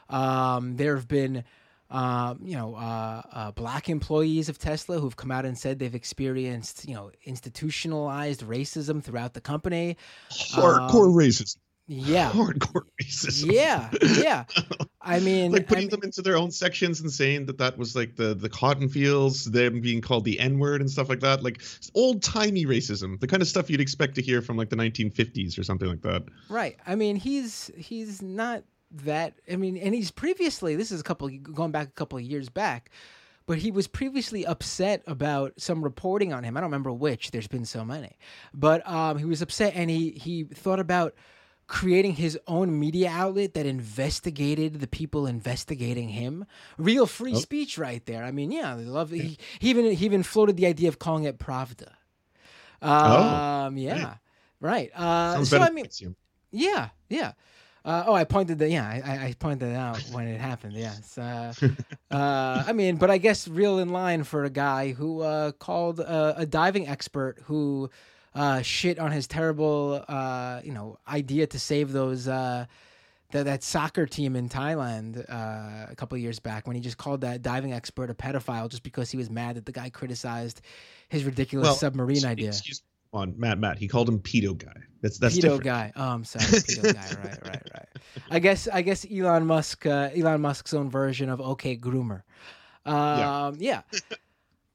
Um, there have been. Um, you know, uh, uh, black employees of Tesla who've come out and said they've experienced, you know, institutionalized racism throughout the company. hardcore racism Yeah, hardcore racism yeah, yeah. I mean, like I putting mean- them into their own sections and saying that that was like the the cotton fields them being called the n-word and stuff like that like old-timey racism the kind of stuff you'd expect to hear from like the 1950s or something like that right. I mean, he's he's not that. I mean, and he's previously. This is a couple going back a couple of years back, but he was previously upset about some reporting on him. I don't remember which. There's been so many, but um, he was upset, and he he thought about creating his own media outlet that investigated the people investigating him. Real free Oh. speech, right there. I mean, yeah, love. He, he even he even floated the idea of calling it Pravda. Um, yeah, right. Uh, so I mean, yeah, yeah. Uh, oh, I pointed that. Yeah, I, I- pointed it out when it happened. Yes. Uh, uh, I mean, but I guess real in line for a guy who uh, called uh, a diving expert who uh, shit on his terrible, uh, you know, idea to save those uh, that that soccer team in Thailand uh, a couple of years back when he just called that diving expert a pedophile just because he was mad that the guy criticized his ridiculous Well, submarine Excuse- idea. Excuse me. On Matt, Matt. He called him pedo guy. That's that's pedo different. guy. Oh, I'm sorry, pedo guy. Right, right, right. I guess I guess Elon Musk, uh, Elon Musk's own version of OK Groomer. Um, yeah.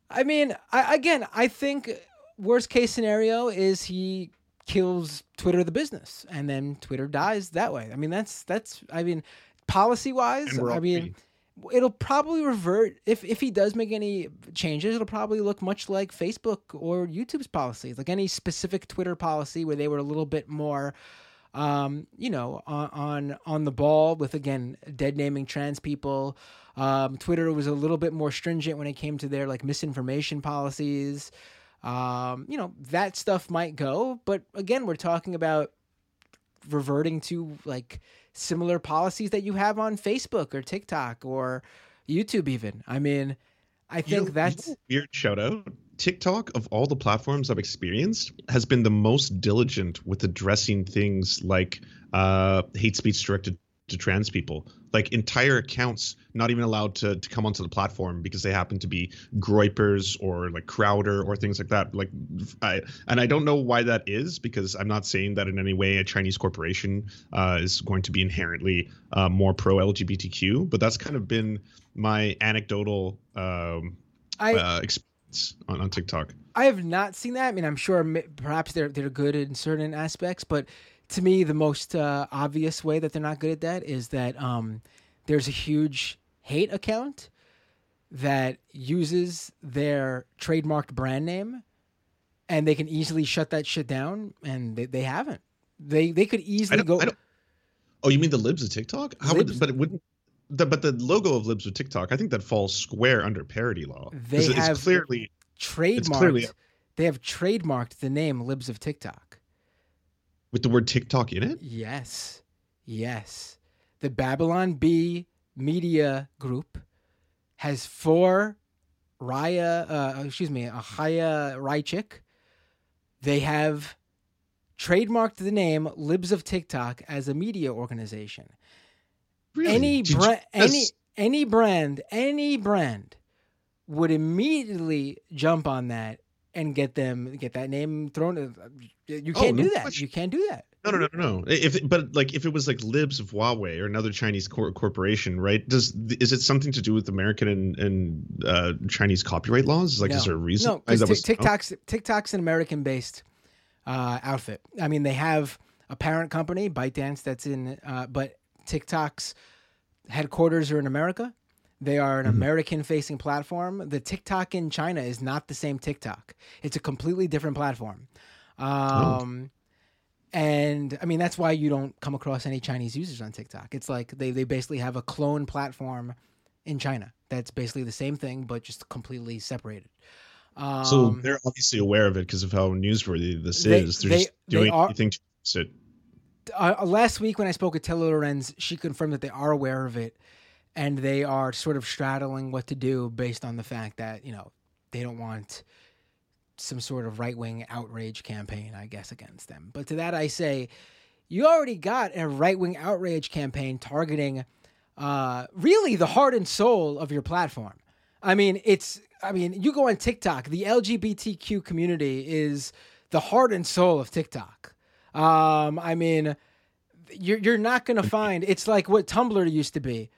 I mean, I, again, I think worst case scenario is he kills Twitter the business, and then Twitter dies that way. I mean, that's that's. I mean, policy wise, And we're all I mean. free. It'll probably revert if if he does make any changes. It'll probably look much like Facebook or YouTube's policies, like any specific Twitter policy where they were a little bit more, um, you know, on, on on the ball with again dead naming trans people. Um, Twitter was a little bit more stringent when it came to their like misinformation policies. Um, you know that stuff might go, but again, we're talking about reverting to like similar policies that you have on Facebook or TikTok or YouTube even. I mean, I You think you that's know, weird shout out. TikTok of all the platforms I've experienced has been the most diligent with addressing things like uh, hate speech directed to trans people. Like entire accounts not even allowed to, to come onto the platform because they happen to be groypers or like Crowder or things like that. Like, I, and I don't know why that is because I'm not saying that in any way a Chinese corporation uh, is going to be inherently uh, more pro LGBTQ, but that's kind of been my anecdotal um, I, uh, experience on, on TikTok. I have not seen that. I mean, I'm sure perhaps they're they're good in certain aspects, but to me, the most uh, obvious way that they're not good at that is that um, there's a huge hate account that uses their trademarked brand name, and they can easily shut that shit down, and they, they haven't. They they could easily go. Oh, you mean the libs of TikTok? How libs, would, but it wouldn't. The, but the logo of libs of TikTok, I think that falls square under parody law. They have it's clearly trademarked. It's clearly, they have trademarked the name libs of TikTok with the word TikTok in it? Yes. Yes. The Babylon Bee Media Group has four Raya, uh, excuse me, a Chaya Raichik. They have trademarked the name Libs of TikTok as a media organization. Really? Any bra- any any brand, any brand would immediately jump on that and get them get that name thrown. Uh, you can't oh, do that. You can't do that. No, no, no, no. If but like if it was like Libs of Huawei or another Chinese cor- corporation, right? Does is it something to do with American and, and uh, Chinese copyright laws? Like, no. is there a reason? No, because t- TikTok's TikTok's an American based uh, outfit. I mean, they have a parent company, ByteDance, that's in, uh, but TikTok's headquarters are in America. They are an mm-hmm. American facing platform. The TikTok in China is not the same TikTok. It's a completely different platform. Oh. Um, oh. And I mean, that's why you don't come across any Chinese users on TikTok. It's like they, they basically have a clone platform in China that's basically the same thing, but just completely separated. Um, so they're obviously aware of it because of how newsworthy this they, is. They're they, just doing are, anything to fix it. Uh, last week when I spoke with Taylor Lorenz, she confirmed that they are aware of it and they are sort of straddling what to do based on the fact that you know they don't want some sort of right wing outrage campaign, I guess, against them. But to that I say, you already got a right wing outrage campaign targeting uh, really the heart and soul of your platform. I mean, it's I mean, you go on TikTok, the LGBTQ community is the heart and soul of TikTok. Um, I mean, you're you're not gonna find it's like what Tumblr used to be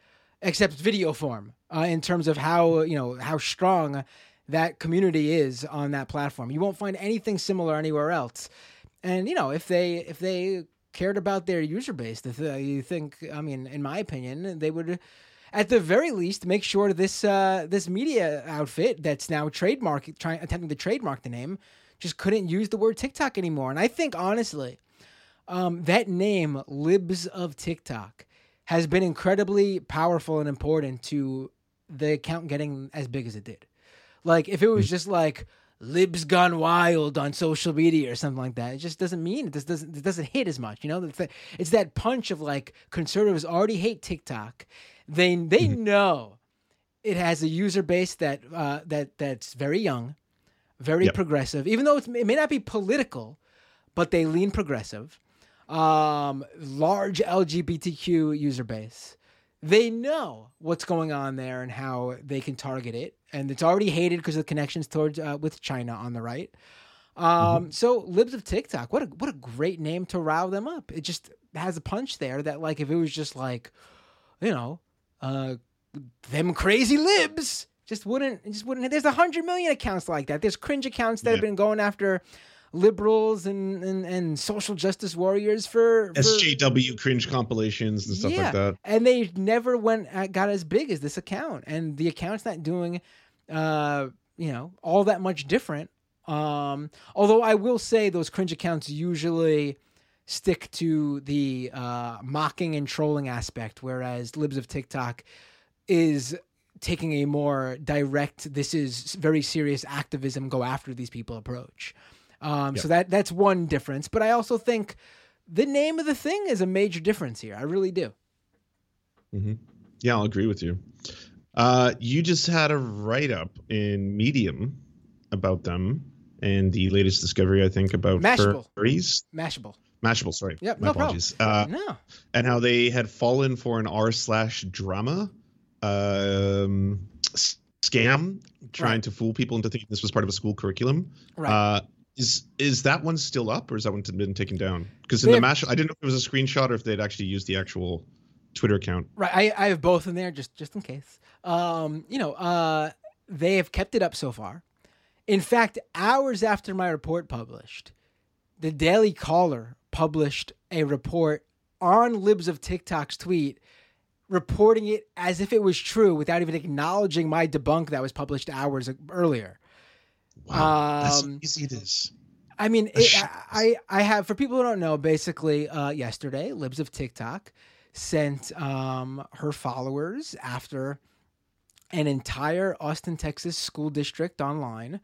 except video form uh, in terms of how you know how strong that community is on that platform. You won't find anything similar anywhere else. And you know, if they if they cared about their user base, you think, I mean, in my opinion, they would, at the very least, make sure this uh, this media outfit that's now trademark trying attempting to trademark the name just couldn't use the word TikTok anymore. And I think honestly, um, that name, Libs of TikTok has been incredibly powerful and important to the account getting as big as it did. Like if it was just like libs gone wild on social media or something like that, it just doesn't mean it just doesn't it doesn't hit as much. You know, it's that, it's that punch of like conservatives already hate TikTok. They they mm-hmm. know it has a user base that uh, that that's very young, very yep. progressive. Even though it may not be political, but they lean progressive um, large LGBTQ user base. They know what's going on there and how they can target it, and it's already hated because of the connections towards uh, with China on the right. Um, mm-hmm. So libs of TikTok, what a what a great name to rile them up. It just has a punch there that like if it was just like, you know, uh, them crazy libs just wouldn't just wouldn't. There's a hundred million accounts like that. There's cringe accounts that yeah. have been going after liberals and, and, and social justice warriors for, for SJW cringe compilations and stuff yeah. like that. And they never went uh, got as big as this account, and the account's not doing, uh, you know, all that much different. Um, although I will say those cringe accounts usually stick to the uh, mocking and trolling aspect, whereas Libs of TikTok is taking a more direct, this is very serious activism, go after these people approach. Um, yep. So that that's one difference. But I also think the name of the thing is a major difference here. I really do. Mm-hmm. Yeah, I'll agree with you. Uh, you just had a write up in Medium about them and the latest discovery, I think, about Mashable. furries. Mashable. Mashable, sorry. Yep, My no apologies. problem. Uh, no. and how they had fallen for an r slash drama um, scam, trying Right. to fool people into thinking this was part of a school curriculum. Right. Uh, is is that one still up, or is that one been taken down? Because in the mash, I didn't know if it was a screenshot or if they'd actually used the actual Twitter account. Right. I, I have both in there just just in case. Um, you know, uh, they have kept it up so far. In fact, hours after my report published, the Daily Caller published a report on Libs of TikTok's tweet, reporting it as if it was true without even acknowledging my debunk that was published hours earlier. Wow, that's how Um, easy it is. I mean, it, I I have for people who don't know, basically, uh, yesterday, Libs of TikTok sent um, her followers after an entire Austin, Texas school district online.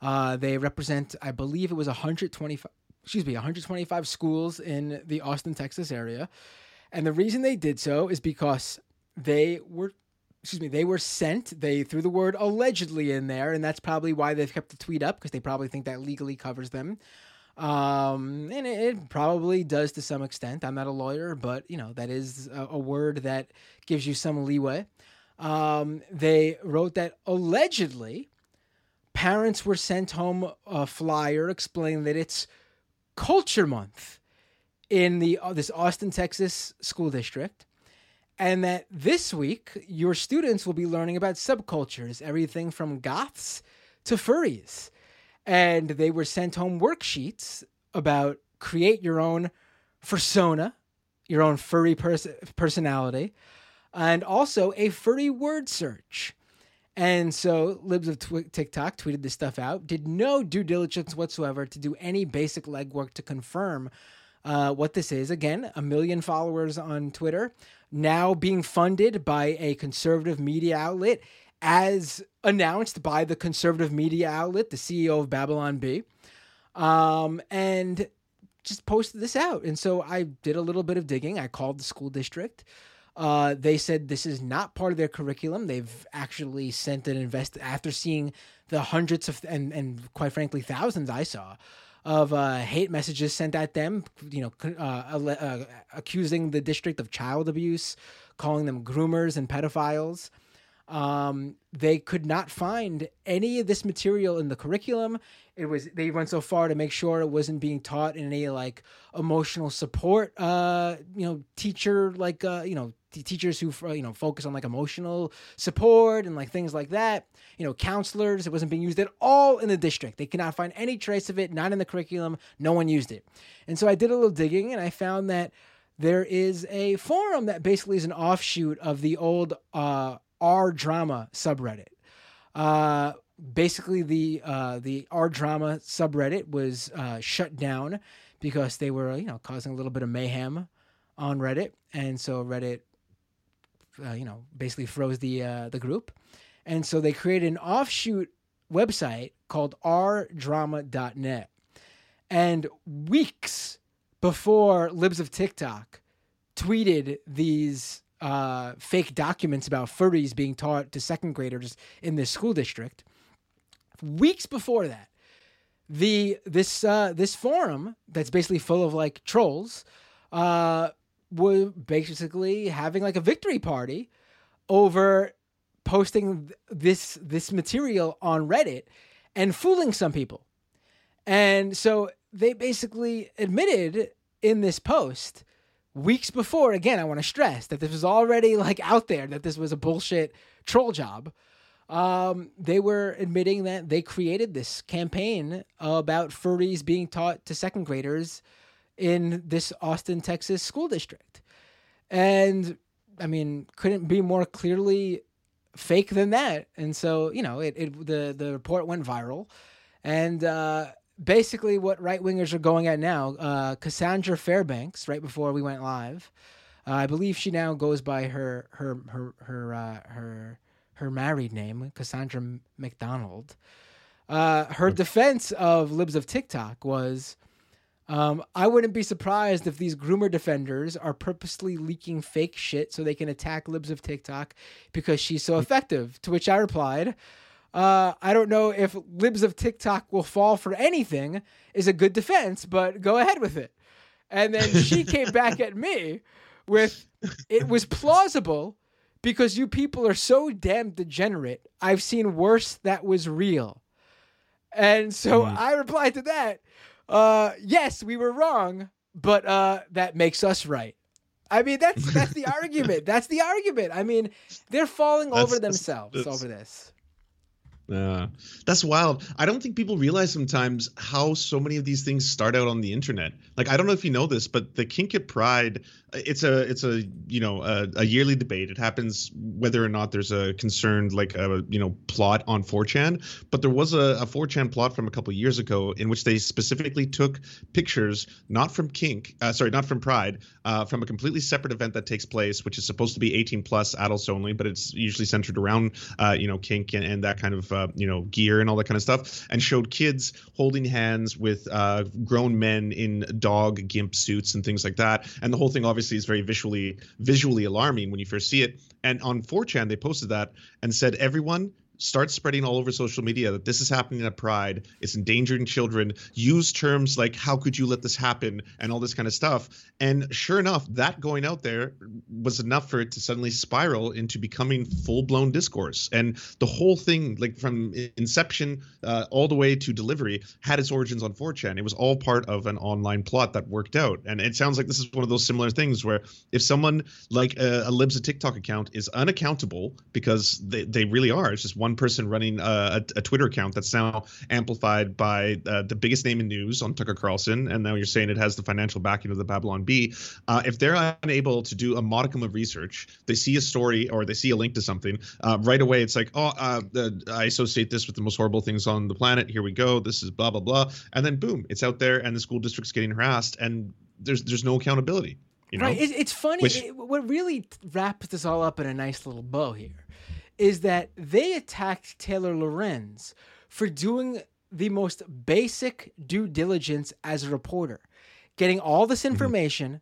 Uh, they represent, I believe, it was 125. Excuse me, 125 schools in the Austin, Texas area, and the reason they did so is because they were excuse me, they were sent. They threw the word allegedly in there, and that's probably why they've kept the tweet up because they probably think that legally covers them. Um, and it, it probably does to some extent. I'm not a lawyer, but you know that is a, a word that gives you some leeway. Um, they wrote that allegedly parents were sent home a flyer explaining that it's Culture Month in the uh, this Austin, Texas school district and that this week your students will be learning about subcultures, everything from goths to furries. And they were sent home worksheets about create your own persona, your own furry pers- personality, and also a furry word search. And so Libs of Twi- TikTok tweeted this stuff out, did no due diligence whatsoever to do any basic legwork to confirm uh, what this is. Again, a million followers on Twitter, now being funded by a conservative media outlet, as announced by the conservative media outlet, the CEO of Babylon Bee. Um, and just posted this out. And so I did a little bit of digging. I called the school district. Uh, they said this is not part of their curriculum. They've actually sent an invest after seeing the hundreds of and and quite frankly thousands I saw of uh, hate messages sent at them. You know, uh, uh, accusing the district of child abuse, calling them groomers and pedophiles. Um, they could not find any of this material in the curriculum. It was they went so far to make sure it wasn't being taught in any like emotional support, uh, you know, teacher like uh, you know t- teachers who uh, you know focus on like emotional support and like things like that. You know, counselors. It wasn't being used at all in the district. They could not find any trace of it. Not in the curriculum. No one used it. And so I did a little digging and I found that there is a forum that basically is an offshoot of the old uh, R drama subreddit. Uh, basically, the uh, the R drama subreddit was uh, shut down because they were you know causing a little bit of mayhem on Reddit, and so Reddit, uh, you know, basically froze the uh, the group, and so they created an offshoot website called rdrama.net, and weeks before Libs of TikTok tweeted these uh, fake documents about furries being taught to second graders in this school district. Weeks before that, the this uh, this forum that's basically full of like trolls uh, were basically having like a victory party over posting this this material on Reddit and fooling some people. And so they basically admitted in this post weeks before again i want to stress that this was already like out there that this was a bullshit troll job. Um, they were admitting that they created this campaign about furries being taught to second graders in this austin texas school district. And i mean couldn't be more clearly fake than that. And so you know it, it the the report went viral. And uh basically what right wingers are going at now. Uh, Cassandra Fairbanks, right before we went live, uh, I believe she now goes by her her her her uh, her her married name, Cassandra McDonald. Uh, her defense of libs of TikTok was. Um, I wouldn't be surprised if these groomer defenders are purposely leaking fake shit so they can attack libs of TikTok because she's so effective. To which I replied, uh, I don't know if libs of TikTok will fall for anything is a good defense, but go ahead with it. And then she came back at me with it was plausible because you people are so damn degenerate. I've seen worse that was real. And so Mhm. I replied to that, uh, yes, we were wrong, but uh, that makes us right. I mean, that's that's the argument. That's the argument. I mean, they're falling That's- over themselves that's- over this. Yeah, that's wild. I don't think people realize sometimes how so many of these things start out on the internet. Like I don't know if you know this, but the Kinkit Pride, it's a it's a you know a, a yearly debate. It happens whether or not there's a concerned like a you know plot on 4chan. But there was a, a 4chan plot from a couple years ago in which they specifically took pictures not from Kink, uh, sorry, not from Pride, uh, from a completely separate event that takes place, which is supposed to be 18 plus adults only, but it's usually centered around uh, you know kink and, and that kind of uh, you know gear and all that kind of stuff, and showed kids holding hands with uh, grown men in dog gimp suits and things like that. And the whole thing obviously is very visually visually alarming when you first see it. And on 4chan they posted that and said everyone start spreading all over social media that this is happening at Pride. It's endangering children. Use terms like "How could you let this happen?" and all this kind of stuff. And sure enough, that going out there was enough for it to suddenly spiral into becoming full-blown discourse. And the whole thing, like from inception uh, all the way to delivery, had its origins on 4chan. It was all part of an online plot that worked out. And it sounds like this is one of those similar things where if someone like a, a Libs a TikTok account is unaccountable because they, they really are, it's just one person running a, a, a Twitter account that's now amplified by uh, the biggest name in news on Tucker Carlson, and now you're saying it has the financial backing of the Babylon Bee. Uh, if they're unable to do a modicum of research, they see a story or they see a link to something uh, right away. It's like, oh, uh, I associate this with the most horrible things on the planet. Here we go. This is blah blah blah, and then boom, it's out there, and the school district's getting harassed, and there's there's no accountability. You know? Right. It, it's funny. Which- it- what really wraps this all up in a nice little bow here is that they attacked Taylor Lorenz for doing the most basic due diligence as a reporter, getting all this mm-hmm. information,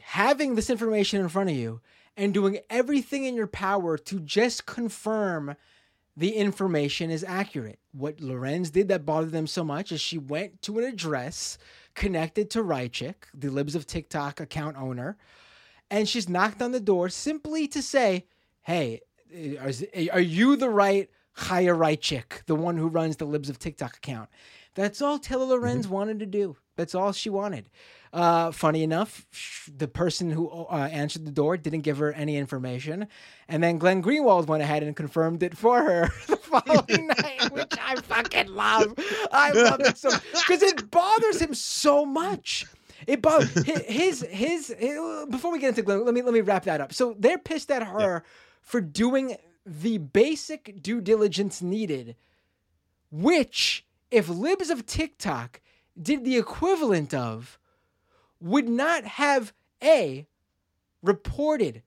having this information in front of you, and doing everything in your power to just confirm the information is accurate. What Lorenz did that bothered them so much is she went to an address connected to Raichik, the Libs of TikTok account owner, and she's knocked on the door simply to say, "Hey, are you the right Chaya Raichik, the one who runs the Libs of TikTok account?" That's all Taylor Lorenz wanted to do. That's all she wanted. Uh, funny enough, the person who uh, answered the door didn't give her any information, and then Glenn Greenwald went ahead and confirmed it for her the following night, which I fucking love. I love it so because it bothers him so much. It bothers his, his his his. Before we get into Glenn, let me let me wrap that up. So they're pissed at her for doing the basic due diligence needed, which if libs of TikTok did the equivalent of, would not have a reported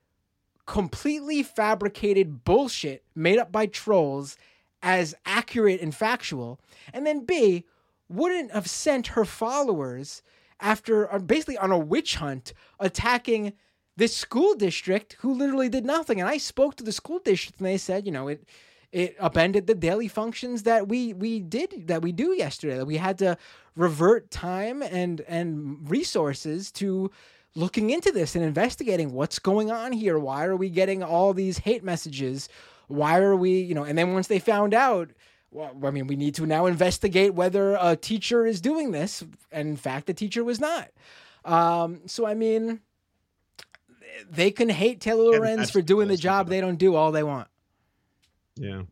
completely fabricated bullshit made up by trolls as accurate and factual, and then B wouldn't have sent her followers after uh, basically on a witch hunt attacking this school district who literally did nothing. And I spoke to the school district and they said, you know, it it upended the daily functions that we we did that we do yesterday. That we had to revert time and and resources to looking into this and investigating what's going on here. Why are we getting all these hate messages? Why are we, you know, and then once they found out, well, I mean, we need to now investigate whether a teacher is doing this. And in fact, the teacher was not. Um, so, I mean, they can hate Taylor Lorenz for doing the job they don't do all they want. Yeah.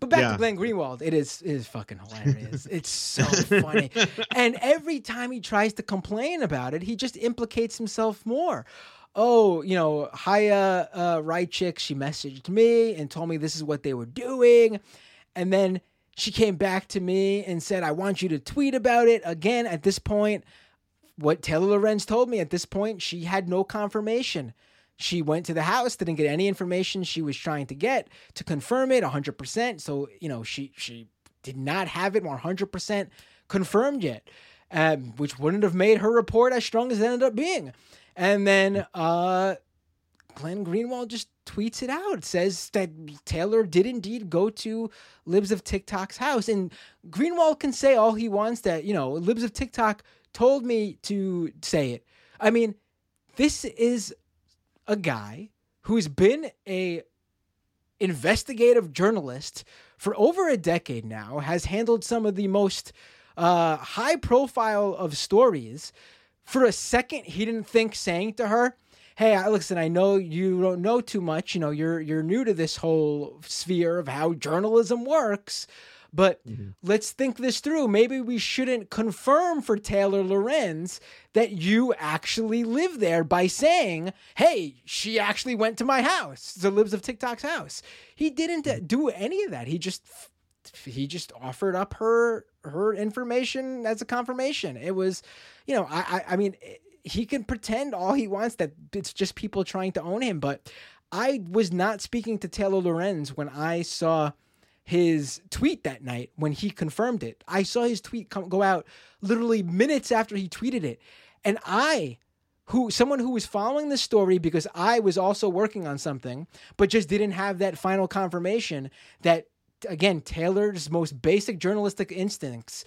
But back Yeah. to Glenn Greenwald, it is it is fucking hilarious. it's so funny, and every time he tries to complain about it, he just implicates himself more. Oh, you know, Haya uh, Raichik, she messaged me and told me this is what they were doing, and then she came back to me and said, "I want you to tweet about it." Again, at this point, what Taylor Lorenz told me at this point, she had no confirmation. She went to the house, didn't get any information she was trying to get to confirm it 100%. So, you know, she she did not have it 100% confirmed yet, um, which wouldn't have made her report as strong as it ended up being. And then uh, Glenn Greenwald just tweets it out, says that Taylor did indeed go to Libs of TikTok's house. And Greenwald can say all he wants that, you know, Libs of TikTok told me to say it. I mean, this is a guy who's been a investigative journalist for over a decade now, has handled some of the most uh, high profile of stories. For a second, he didn't think saying to her, "Hey, listen, I know you don't know too much. You know, you're you're new to this whole sphere of how journalism works." But mm-hmm. let's think this through. Maybe we shouldn't confirm for Taylor Lorenz that you actually live there by saying, hey, she actually went to my house, the Libs of TikTok's house. He didn't mm-hmm. do any of that. He just he just offered up her her information as a confirmation. It was, you know, I I, I mean, he can pretend all he wants that it's just people trying to own him, but I was not speaking to Taylor Lorenz when I saw his tweet that night when he confirmed it. I saw his tweet come, go out literally minutes after he tweeted it. And I, who someone who was following the story because I was also working on something, but just didn't have that final confirmation that again, Taylor's most basic journalistic instincts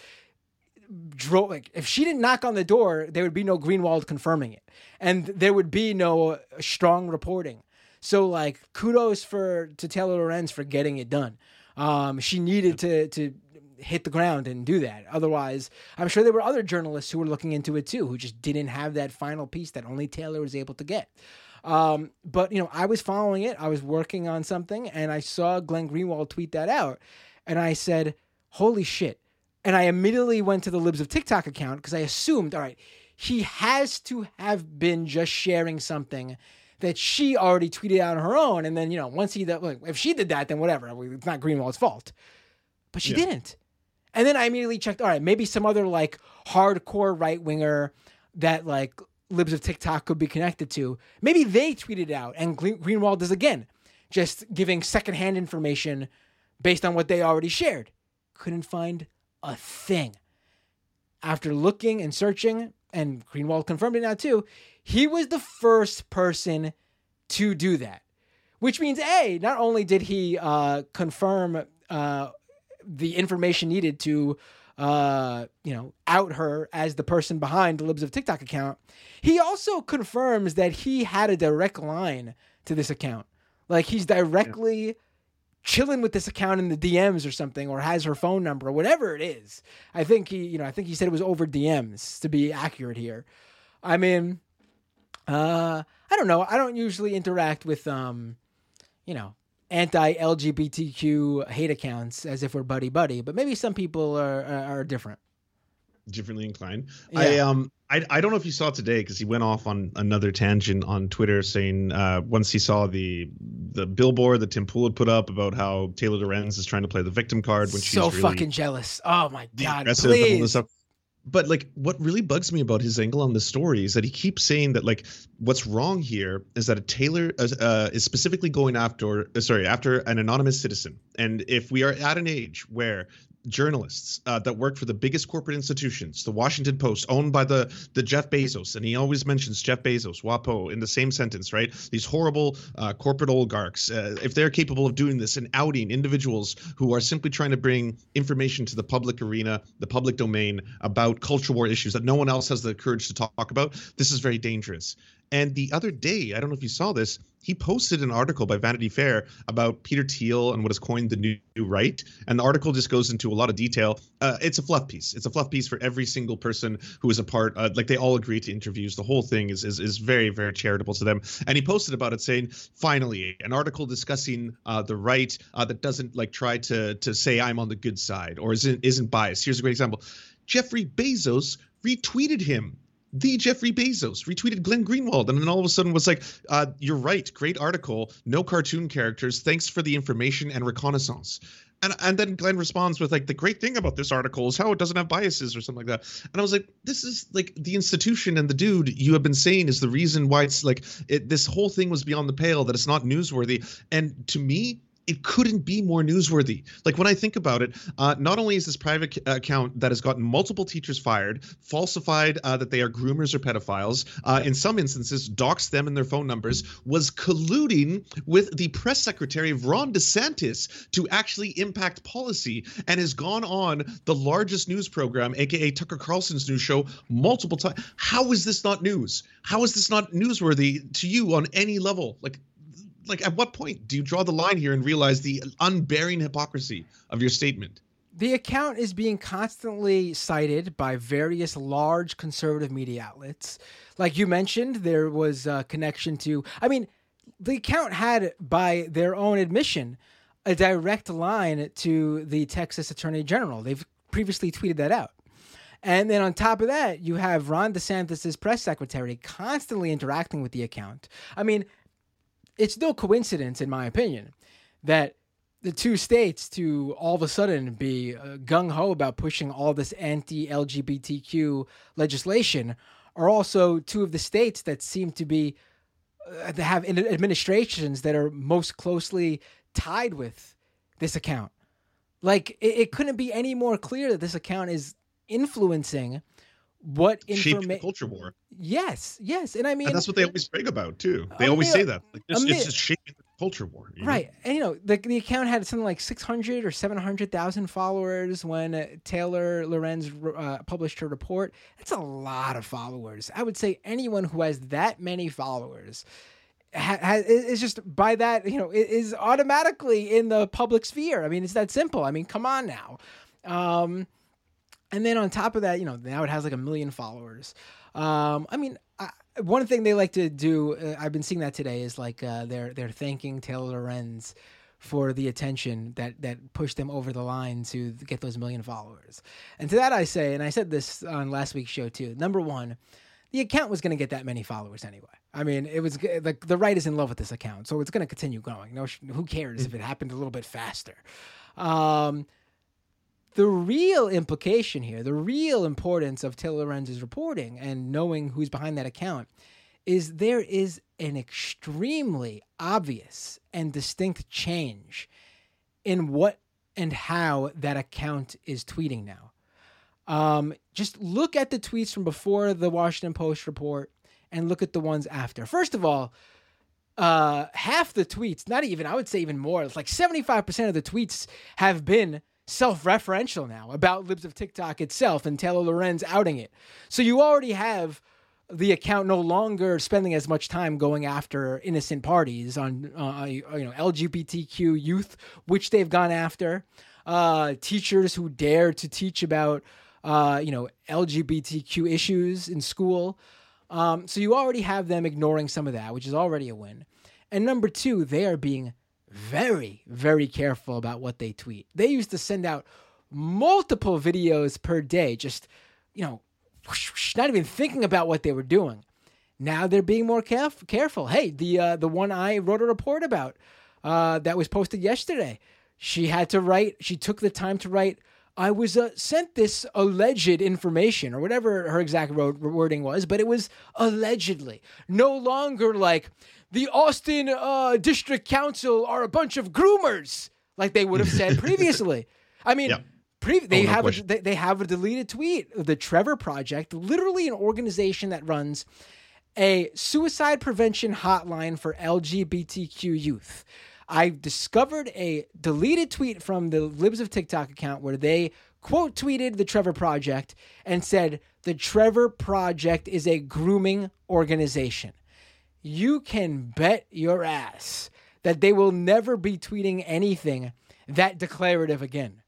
drove like if she didn't knock on the door, there would be no Greenwald confirming it. And there would be no uh, strong reporting. So like kudos for to Taylor Lorenz for getting it done. Um, she needed to to hit the ground and do that. Otherwise, I'm sure there were other journalists who were looking into it too, who just didn't have that final piece that only Taylor was able to get. Um, but you know, I was following it. I was working on something, and I saw Glenn Greenwald tweet that out, and I said, "Holy shit!" And I immediately went to the Libs of TikTok account because I assumed, all right, he has to have been just sharing something that she already tweeted out on her own. And then, you know, once he, like, if she did that, then whatever. It's not Greenwald's fault. But she yeah. didn't. And then I immediately checked, all right, maybe some other like hardcore right winger that like libs of TikTok could be connected to. Maybe they tweeted out and Greenwald is again just giving secondhand information based on what they already shared. Couldn't find a thing. After looking and searching, and Greenwald confirmed it now too, he was the first person to do that, which means A, not only did he uh, confirm uh, the information needed to, uh, you know, out her as the person behind the Libs of TikTok account, he also confirms that he had a direct line to this account. Like he's directly. Yeah chilling with this account in the DMs or something, or has her phone number or whatever it is. I think he, you know, I think he said it was over DMs to be accurate here. I mean, uh, I don't know. I don't usually interact with, um, you know, anti-LGBTQ hate accounts as if we're buddy buddy, but maybe some people are are, are different. Differently inclined. Yeah. I um I, I don't know if you saw today because he went off on another tangent on Twitter saying uh, once he saw the the billboard that Tim Pool had put up about how Taylor Lorenz is trying to play the victim card when so she's so really fucking jealous. Oh my god, please but like what really bugs me about his angle on the story is that he keeps saying that like what's wrong here is that a Taylor uh, uh, is specifically going after uh, sorry after an anonymous citizen. And if we are at an age where journalists uh, that work for the biggest corporate institutions, the Washington Post, owned by the the Jeff Bezos, and he always mentions Jeff Bezos, WAPO, in the same sentence, right? These horrible uh, corporate oligarchs, uh, if they're capable of doing this and outing individuals who are simply trying to bring information to the public arena, the public domain about culture war issues that no one else has the courage to talk about, this is very dangerous. And the other day, I don't know if you saw this, he posted an article by Vanity Fair about Peter Thiel and what is coined the new, right. And the article just goes into a lot of detail. Uh, it's a fluff piece. It's a fluff piece for every single person who is a part. Uh, like they all agree to interviews. The whole thing is, is is very very charitable to them. And he posted about it saying, finally, an article discussing uh, the right uh, that doesn't like try to to say I'm on the good side or isn't isn't biased. Here's a great example. Jeffrey Bezos retweeted him the Jeffrey Bezos retweeted Glenn Greenwald, and then all of a sudden was like, uh, "You're right, great article, no cartoon characters. Thanks for the information and reconnaissance." And and then Glenn responds with like, "The great thing about this article is how it doesn't have biases or something like that." And I was like, "This is like the institution and the dude you have been saying is the reason why it's like it, this whole thing was beyond the pale that it's not newsworthy." And to me, it couldn't be more newsworthy. Like when I think about it, uh, not only is this private account that has gotten multiple teachers fired, falsified uh, that they are groomers or pedophiles, uh, in some instances, doxed them and their phone numbers, was colluding with the press secretary of Ron DeSantis to actually impact policy and has gone on the largest news program, aka Tucker Carlson's news show, multiple times. How is this not news? How is this not newsworthy to you on any level? Like, like at what point do you draw the line here and realize the unbearing hypocrisy of your statement? The account is being constantly cited by various large conservative media outlets. Like you mentioned, there was a connection to, I mean, the account had, by their own admission, a direct line to the Texas Attorney General. They've previously tweeted that out. And then on top of that, you have Ron DeSantis' press secretary constantly interacting with the account. I mean, it's no coincidence, in my opinion, that the two states to all of a sudden be uh, gung ho about pushing all this anti LGBTQ legislation are also two of the states that seem to be uh, that have administrations that are most closely tied with this account. Like it, it couldn't be any more clear that this account is influencing what information culture war. Yes yes and i mean and that's what they always brag about too. They always say that. Like, it's, it's just shaping the culture war right know? and you know the, the account had something like 600 or 700000 followers when uh, taylor lorenz uh, published her report. That's a lot of followers. I would say anyone who has that many followers ha- ha- is just by that you know is automatically in the public sphere. I mean it's that simple. I mean come on now. Um, and then on top of that, you know, now it has like a million followers. Um, I mean, I, one thing they like to do, uh, I've been seeing that today, is like uh, they're they're thanking Taylor Lorenz for the attention that that pushed them over the line to get those million followers. And to that I say, and I said this on last week's show too. Number one, the account was going to get that many followers anyway. I mean, it was the the right is in love with this account, so it's going to continue going. No, who cares if it happened a little bit faster. Um, the real implication here, the real importance of Taylor Lorenz's reporting and knowing who's behind that account is there is an extremely obvious and distinct change in what and how that account is tweeting now. Um, just look at the tweets from before the Washington Post report and look at the ones after. First of all, uh, half the tweets, not even, I would say even more, it's like 75% of the tweets have been self-referential now about libs of TikTok itself and Taylor Lorenz outing it. So you already have the account no longer spending as much time going after innocent parties on uh, you know LGBTQ youth, which they've gone after, uh, teachers who dare to teach about uh, you know LGBTQ issues in school. Um, so you already have them ignoring some of that, which is already a win. And number two, they are being very, very careful about what they tweet. They used to send out multiple videos per day, just, you know, not even thinking about what they were doing. Now they're being more caref- careful. Hey, the uh, the one I wrote a report about uh, that was posted yesterday. She had to write. She took the time to write. I was uh, sent this alleged information or whatever her exact wording was, but it was allegedly. No longer like the Austin uh, District Council are a bunch of groomers, like they would have said previously. I mean, pre- they oh, no have a, they, they have a deleted tweet. The Trevor Project, literally an organization that runs a suicide prevention hotline for LGBTQ youth. I discovered a deleted tweet from the Libs of TikTok account where they quote tweeted the Trevor Project and said, The Trevor Project is a grooming organization you can bet your ass that they will never be tweeting anything that declarative again.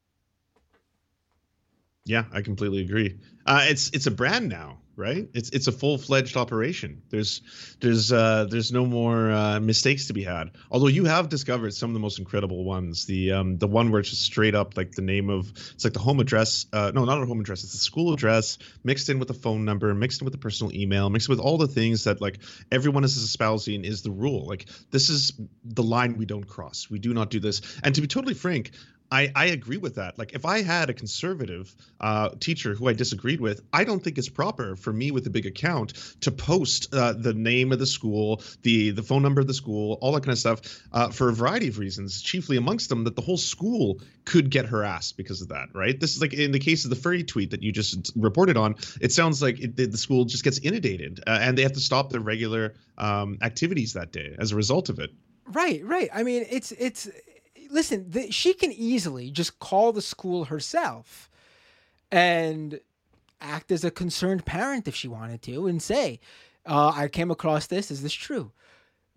Yeah, I completely agree. Uh, it's it's a brand now right? It's it's a full fledged operation. There's there's uh, there's no more uh, mistakes to be had. Although you have discovered some of the most incredible ones. The um, the one where it's just straight up like the name of it's like the home address. Uh, no, not a home address. It's the school address mixed in with the phone number, mixed in with the personal email, mixed with all the things that like everyone is espousing is the rule. Like this is the line we don't cross. We do not do this. And to be totally frank, I, I agree with that. Like, if I had a conservative uh, teacher who I disagreed with, I don't think it's proper for me with a big account to post uh, the name of the school, the the phone number of the school, all that kind of stuff, uh, for a variety of reasons. Chiefly amongst them, that the whole school could get harassed because of that. Right? This is like in the case of the furry tweet that you just reported on. It sounds like it, the school just gets inundated, uh, and they have to stop their regular um, activities that day as a result of it. Right, right. I mean, it's it's listen, the, she can easily just call the school herself and act as a concerned parent if she wanted to and say, uh, I came across this. Is this true?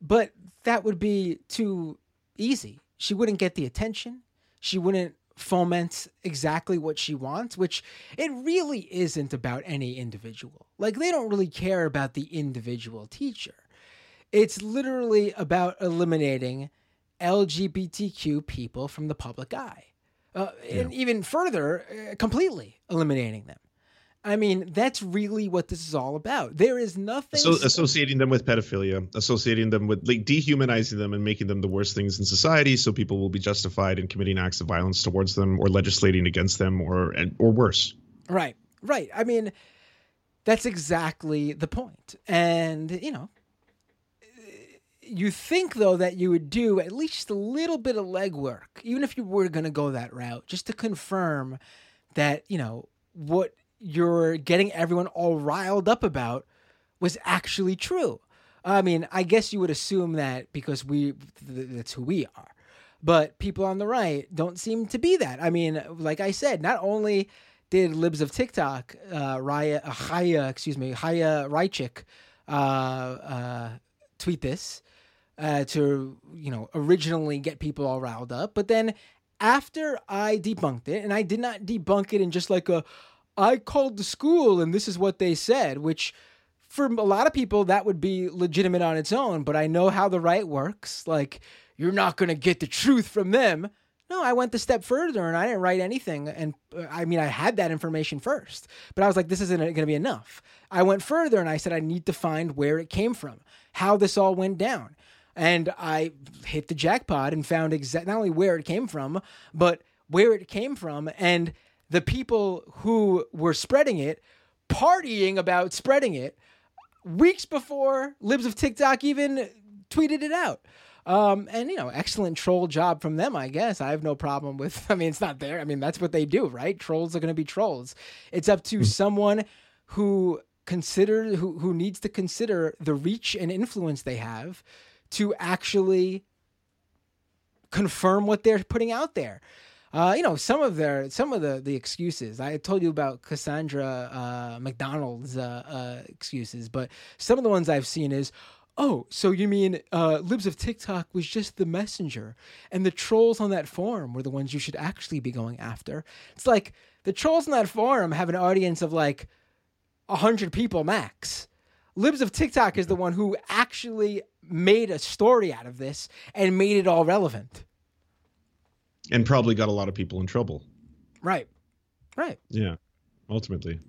But that would be too easy. She wouldn't get the attention. She wouldn't foment exactly what she wants, which it really isn't about any individual. Like, they don't really care about the individual teacher. It's literally about eliminating LGBTQ people from the public eye. Uh, yeah. And even further, uh, completely eliminating them. I mean, that's really what this is all about. There is nothing. So associating them with pedophilia, associating them with like dehumanizing them and making them the worst things in society, so people will be justified in committing acts of violence towards them or legislating against them or or worse. Right, right. I mean, that's exactly the point. And you know, you think though that you would do at least a little bit of legwork, even if you were going to go that route, just to confirm that you know what you're getting everyone all riled up about was actually true. I mean, I guess you would assume that because we that's who we are. But people on the right don't seem to be that. I mean, like I said, not only did libs of TikTok, uh, Raya, uh, Chaya, excuse me, Chaya Raichik, uh, uh, tweet this, uh, to you know originally get people all riled up, but then after I debunked it, and I did not debunk it in just like a I called the school and this is what they said, which for a lot of people that would be legitimate on its own, but I know how the right works. Like you're not to get the truth from them. No, I went the step further and I didn't write anything. And uh, I mean, I had that information first, but I was like, this isn't going to be enough. I went further and I said, I need to find where it came from, how this all went down and I hit the jackpot and found exactly not only where it came from, but where it came from and the people who were spreading it partying about spreading it weeks before Libs of TikTok even tweeted it out. Um, and you know, excellent troll job from them, I guess. I have no problem with. I mean, it's not there. I mean, that's what they do, right? Trolls are going to be trolls. It's up to hmm. someone who consider who who needs to consider the reach and influence they have to actually confirm what they're putting out there. Uh, you know, some of their some of the the excuses. I told you about Cassandra uh, McDonald's uh, uh excuses, but some of the ones I've seen is, oh, so you mean uh, Libs of TikTok was just the messenger, and the trolls on that forum were the ones you should actually be going after. It's like the trolls on that forum have an audience of like hundred people max. Libs of TikTok is the one who actually made a story out of this and made it all relevant. And probably got a lot of people in trouble. Right. Right. Yeah. Ultimately.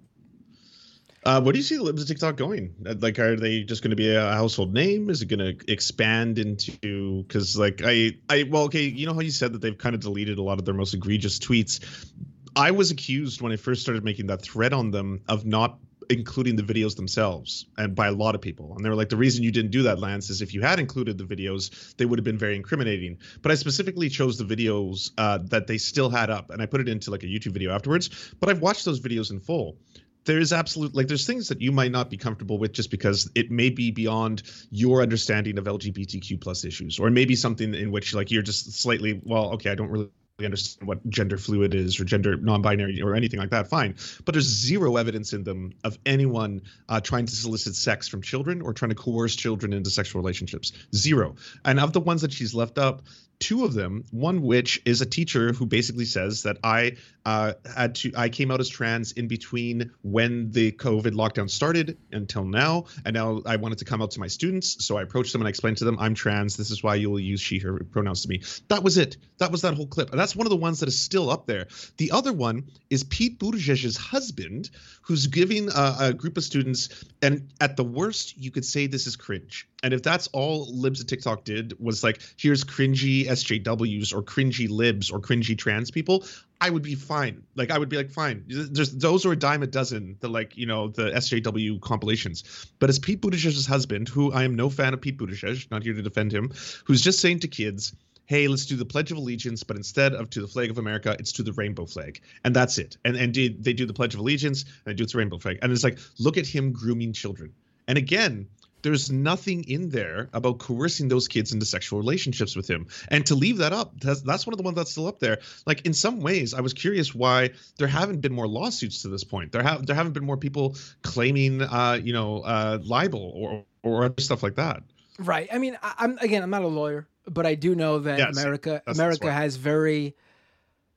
Uh, what do you see the Libs of TikTok going? Uh, like, are they just going to be a household name? Is it going to expand into? Because, like, I, I, well, okay, you know how you said that they've kind of deleted a lot of their most egregious tweets. I was accused when I first started making that thread on them of not including the videos themselves and by a lot of people. And they were like the reason you didn't do that lance is if you had included the videos they would have been very incriminating. But i specifically chose the videos uh, that they still had up and i put it into like a youtube video afterwards. But i've watched those videos in full. There's absolute like there's things that you might not be comfortable with just because it may be beyond your understanding of lgbtq plus issues or maybe something in which like you're just slightly well okay i don't really understand what gender fluid is or gender non-binary or anything like that fine. But there's zero evidence in them of anyone uh, trying to solicit sex from children or trying to coerce children into sexual relationships. Zero. And of the ones that she's left up two of them one which is a teacher who basically says that i uh, had to. I came out as trans in between when the COVID lockdown started until now, and now I wanted to come out to my students. So I approached them and I explained to them, "I'm trans. This is why you will use she/her pronouns to me." That was it. That was that whole clip, and that's one of the ones that is still up there. The other one is Pete Buttigieg's husband, who's giving a, a group of students, and at the worst, you could say this is cringe. And if that's all libs of TikTok did was like, here's cringy SJWs or cringy libs or cringy trans people, I would be fine. Like I would be like, fine. There's those are a dime a dozen. The like you know the SJW compilations. But as Pete Buttigieg's husband, who I am no fan of Pete Buttigieg, not here to defend him, who's just saying to kids, hey, let's do the Pledge of Allegiance, but instead of to the flag of America, it's to the rainbow flag, and that's it. And and they do the Pledge of Allegiance, and they do it's the rainbow flag, and it's like, look at him grooming children. And again, there's nothing in there about coercing those kids into sexual relationships with him. And to leave that up that's, that's one of the ones that's still up there. Like in some ways i was curious why there haven't been more lawsuits to this point. There have there haven't been more people claiming uh you know uh libel or or other stuff like that. Right. I mean I, am again i'm not a lawyer but i do know that yes, america that's, america that's has very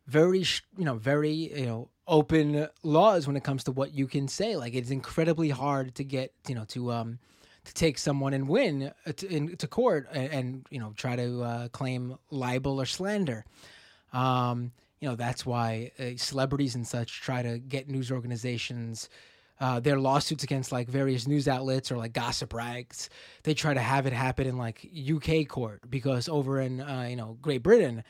very you know very you know open laws when it comes to what you can say. Like it's incredibly hard to get you know to um to take someone and win uh, to, in, to court and, and, you know try to uh, claim libel or slander. Um, you know that's why uh, celebrities and such try to get news organizations. Uh, their lawsuits against like various news outlets or like gossip rags, they try to have it happen in like UK court because over in uh, you know Great Britain,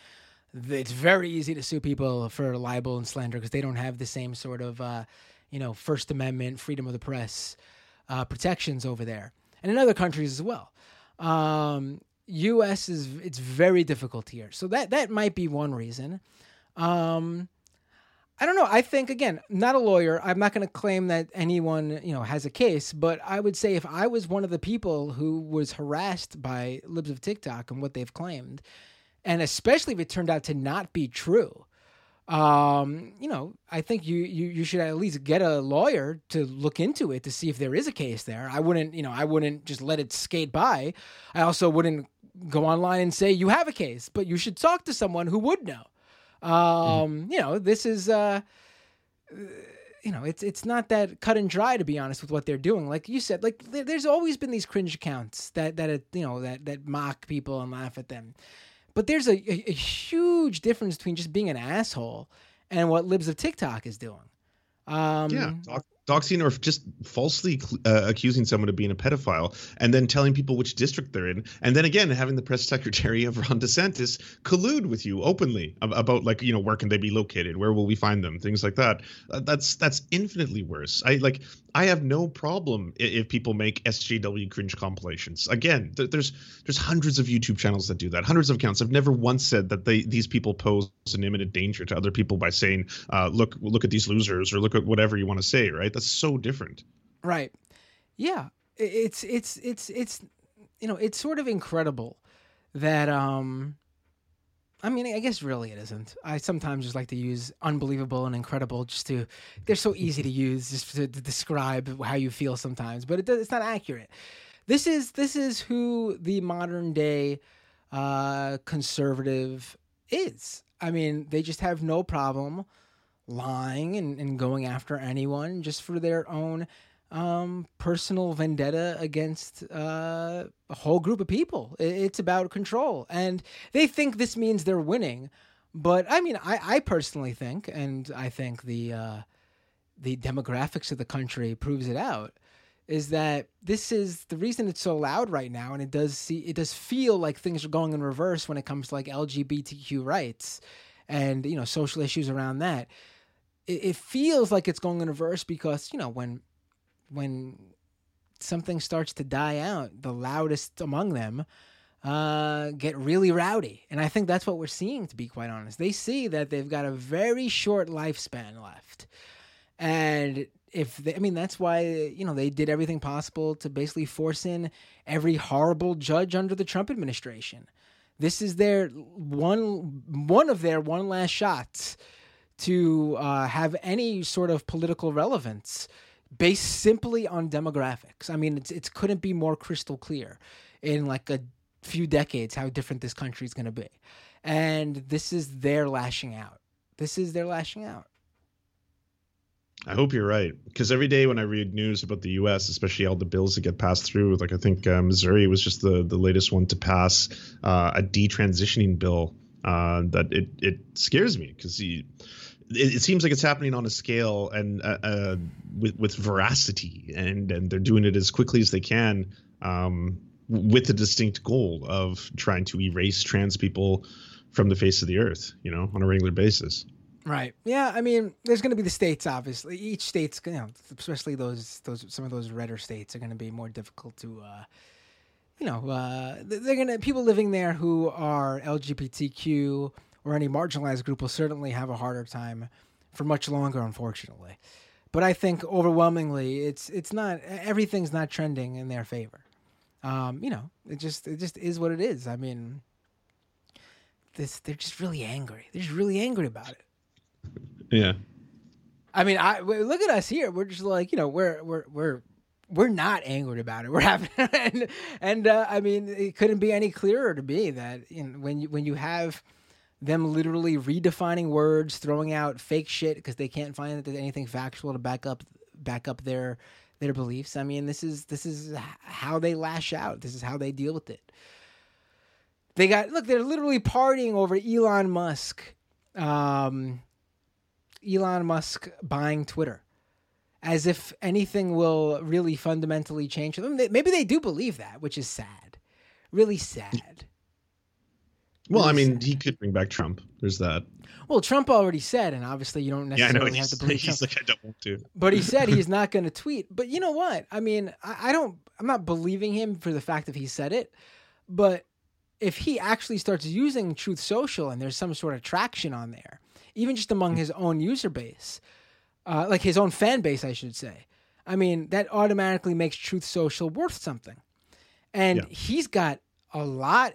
it's very easy to sue people for libel and slander because they don't have the same sort of uh, you know First Amendment freedom of the press uh, protections over there and in other countries as well. Um, U.S. is it's very difficult here, so that that might be one reason. Um, I don't know. I think again, not a lawyer. I'm not going to claim that anyone you know has a case, but I would say if I was one of the people who was harassed by libs of TikTok and what they've claimed, and especially if it turned out to not be true, um, you know, I think you, you you should at least get a lawyer to look into it to see if there is a case there. I wouldn't, you know, I wouldn't just let it skate by. I also wouldn't go online and say you have a case, but you should talk to someone who would know. Um, mm-hmm. you know, this is uh you know, it's it's not that cut and dry to be honest with what they're doing. Like you said, like there's always been these cringe accounts that that you know that that mock people and laugh at them. But there's a, a, a huge difference between just being an asshole and what Libs of TikTok is doing. Um, yeah, doxing or just falsely uh, accusing someone of being a pedophile and then telling people which district they're in. And then again having the press secretary of ron desantis collude with you openly about like you know where can they be located? Where will we find them? Things like that. Uh, that's that's infinitely worse. I like i have no problem if people make sjw cringe compilations again there's there's hundreds of youtube channels that do that hundreds of accounts i've never once said that they these people pose an imminent danger to other people by saying uh, look look at these losers or look at whatever you want to say right that's so different. Right. Yeah. It's it's it's it's you know, it's sort of incredible that um I mean, I guess really it isn't. I sometimes just like to use unbelievable and incredible just to, they're so easy to use just to, to describe how you feel sometimes, but it, it's not accurate. This is, this is who the modern day uh, conservative is. I mean, they just have no problem lying and, and going after anyone just for their own um, personal vendetta against uh, a whole group of people. It's about control. And they think this means they're winning. But I mean, I, I personally think, and I think the uh, the demographics of the country proves it out, is that this is the reason it's so loud right now, and it does see it does feel like things are going in reverse when it comes to like LGBTQ rights and you know social issues around that it, it feels like it's going in reverse because you know when when something starts to die out, the loudest among them uh, get really rowdy. And I think that's what we're seeing, to be quite honest. They see that they've got a very short lifespan left. And if they, I mean, that's why, you know, they did everything possible to basically force in every horrible judge under the Trump administration. This is their one, one of their one last shots to uh, have any sort of political relevance based simply on demographics. I mean, it's, it couldn't be more crystal clear in like a few decades how different this country is going to be. And this is their lashing out. this is their lashing out. I hope you're right, because every day when I read news about the U.S., especially all the bills that get passed through, like I think uh, Missouri was just the the latest one to pass uh, a detransitioning bill, uh, that it it scares me because it, it, seems like it's happening on a scale and uh, uh, with with veracity, and and they're doing it as quickly as they can, um, with the distinct goal of trying to erase trans people from the face of the earth, you know, on a regular basis. Right. Yeah. I mean, there's going to be the states. Obviously, each state's you know, especially those those some of those redder states are going to be more difficult to, uh, you know, uh, they're going to people living there who are LGBTQ or any marginalized group will certainly have a harder time for much longer, unfortunately. But I think overwhelmingly, it's it's not everything's not trending in their favor. Um, you know, it just it just is what it is. I mean, this they're just really angry. They're just really angry about it. Yeah. I mean, I look at us here. We're just like you know, we're we're we're we're not angry about it. We're having and and uh, I mean, it couldn't be any clearer to me that you know, when you when you have them literally redefining words, throwing out fake shit because they can't find anything factual to back up back up their their beliefs. I mean, this is this is how they lash out. This is how they deal with it. They got look. They're literally partying over Elon Musk um, Elon Musk buying Twitter, as if anything will really fundamentally change them. Maybe they do believe that, which is sad, really sad. Well, I mean, he could bring back Trump. There's that. Well, Trump already said, and obviously you don't necessarily yeah, have to believe he's Trump. like, I don't want to. But he said he's not going to tweet. But you know what? I mean, I, I don't. I'm not believing him for the fact that he said it, but if he actually starts using Truth Social and there's some sort of traction on there, even just among his own user base, uh, like his own fan base, I should say. I mean, that automatically makes Truth Social worth something. And yeah. he's got a lot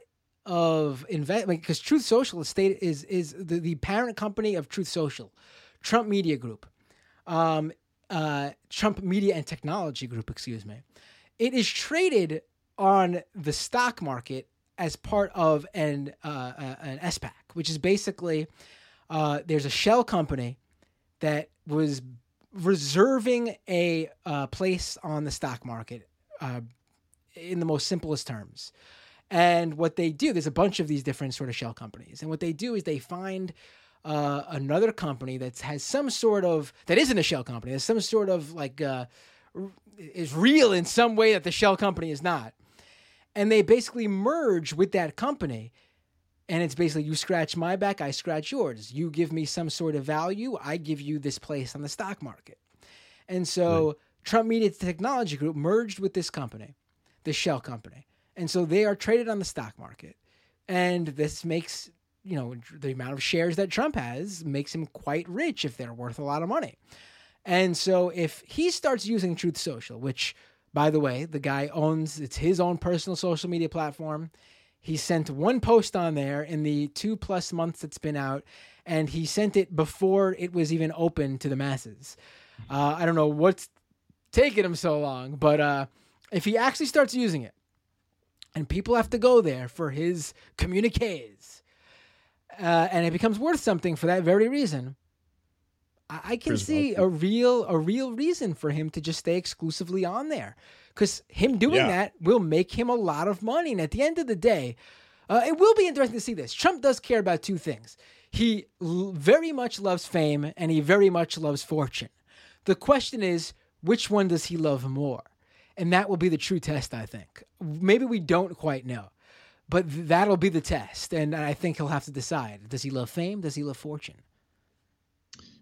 of investment because Truth Social Estate is is the, the parent company of Truth Social, Trump Media Group, um, uh, Trump Media and Technology Group, excuse me. It is traded on the stock market as part of an uh, uh an SPAC, which is basically uh, there's a shell company that was reserving a uh, place on the stock market uh, in the most simplest terms. And what they do, there's a bunch of these different sort of shell companies. And what they do is they find uh, another company that has some sort of, that isn't a shell company, there's some sort of like, uh, is real in some way that the shell company is not. And they basically merge with that company and it's basically you scratch my back, I scratch yours. You give me some sort of value, I give you this place on the stock market. And so right. Trump Media Technology Group merged with this company, this shell company. And so they are traded on the stock market. And this makes, you know, the amount of shares that Trump has makes him quite rich if they're worth a lot of money. And so if he starts using Truth Social, which by the way, the guy owns it's his own personal social media platform. He sent one post on there in the two plus months it's been out, and he sent it before it was even open to the masses. Uh, I don't know what's taking him so long, but uh, if he actually starts using it, and people have to go there for his communiques, uh, and it becomes worth something for that very reason, I, I can see a real a real reason for him to just stay exclusively on there because him doing yeah. that will make him a lot of money. And at the end of the day, uh, it will be interesting to see this. Trump does care about two things. He l- very much loves fame and he very much loves fortune. The question is, which one does he love more? And that will be the true test, I think. Maybe we don't quite know, but that'll be the test. And I think he'll have to decide does he love fame? Does he love fortune?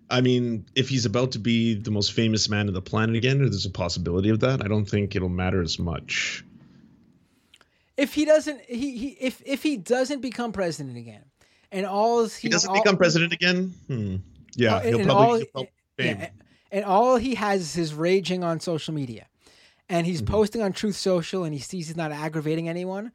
I mean, if he's about to be the most famous man on the planet again, or there's a possibility of that, I don't think it'll matter as much. If he doesn't, he, he if if he doesn't become president again, and all he, he doesn't all, become president again, hmm. yeah, uh, he'll, probably, all, he'll probably yeah, and all he has is his raging on social media, and he's mm-hmm. posting on Truth Social, and he sees he's not aggravating anyone.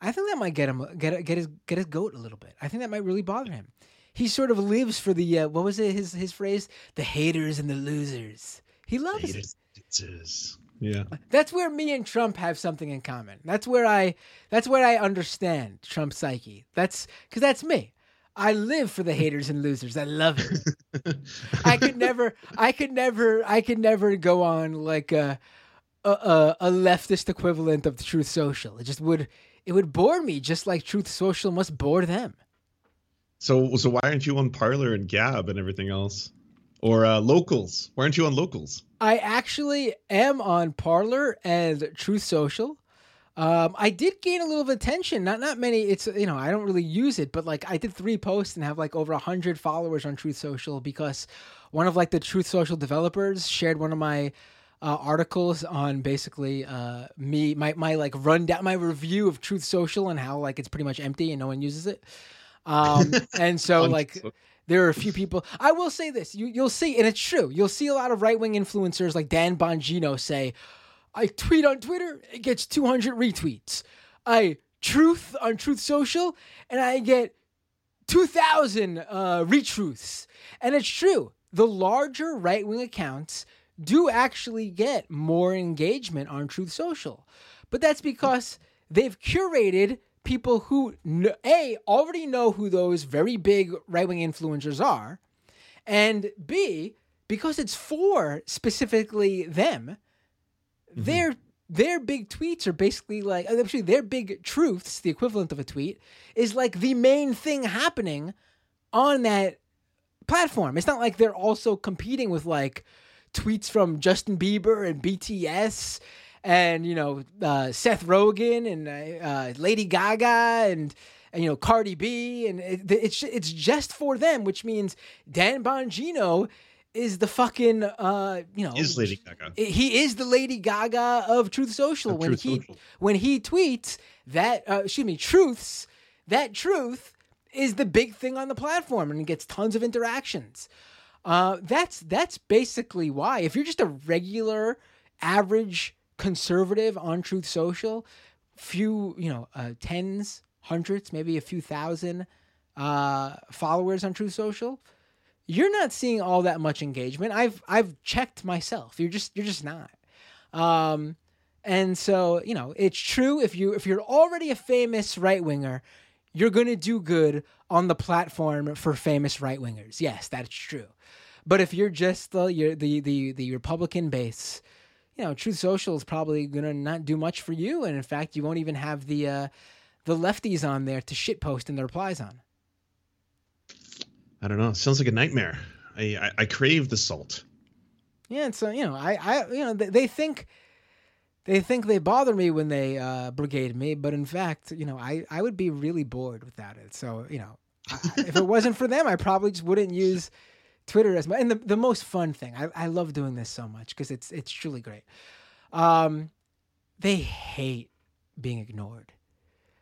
I think that might get him get get his get his goat a little bit. I think that might really bother him he sort of lives for the uh, what was it his his phrase the haters and the losers. He loves haters, it. Yeah. That's where me and Trump have something in common. That's where I that's where I understand Trump's psyche. That's cuz that's me. I live for the haters and losers. I love it. I could never, I could never, I could never go on like a, a, a leftist equivalent of Truth Social. It just would, it would bore me, just like Truth Social must bore them. So, so why aren't you on Parler and Gab and everything else, or uh, Locals? Why aren't you on Locals? I actually am on Parler and Truth Social. Um, I did gain a little of attention. Not not many. It's you know I don't really use it, but like I did three posts and have like over a hundred followers on Truth Social because one of like the Truth Social developers shared one of my uh, articles on basically uh, me my my like rundown my review of Truth Social and how like it's pretty much empty and no one uses it. Um, and so like there are a few people. I will say this: you you'll see, and it's true. You'll see a lot of right wing influencers like Dan Bongino say I tweet on Twitter, it gets 200 retweets. I truth on Truth Social, and I get 2,000 uh, retruths. And it's true. The larger right wing accounts do actually get more engagement on Truth Social. But that's because they've curated people who, A, already know who those very big right wing influencers are, and B, because it's for specifically them, mm-hmm. their their big tweets are basically like actually their big truths, the equivalent of a tweet, is like the main thing happening on that platform. It's not like they're also competing with like tweets from Justin Bieber and BTS and you know uh, Seth Rogen and uh, uh, Lady Gaga and and you know Cardi B and it, it's it's just for them, which means Dan Bongino is the fucking uh you know is Lady Gaga. He is the Lady Gaga of Truth Social of when Truth he Social. when he tweets that uh, excuse me truths that truth is the big thing on the platform and it gets tons of interactions. Uh, that's that's basically why if you're just a regular average conservative on Truth Social, few you know uh, tens hundreds maybe a few thousand uh, followers on Truth Social you're not seeing all that much engagement. I've I've checked myself. You're just you're just not. Um, and so you know it's true if you if you're already a famous right winger, you're gonna do good on the platform for famous right wingers. Yes, that's true. But if you're just the you're the the the Republican base, you know, Truth Social is probably gonna not do much for you, and in fact, you won't even have the uh, the lefties on there to shitpost in the replies on. I don't know. It sounds like a nightmare. I, I, I crave the salt. Yeah, and so you know, I, I you know, they, they think they think they bother me when they uh, brigade me, but in fact, you know, I, I would be really bored without it. So you know, I, if it wasn't for them, I probably just wouldn't use Twitter as much. And the, the most fun thing, I, I love doing this so much because it's it's truly great. Um, they hate being ignored.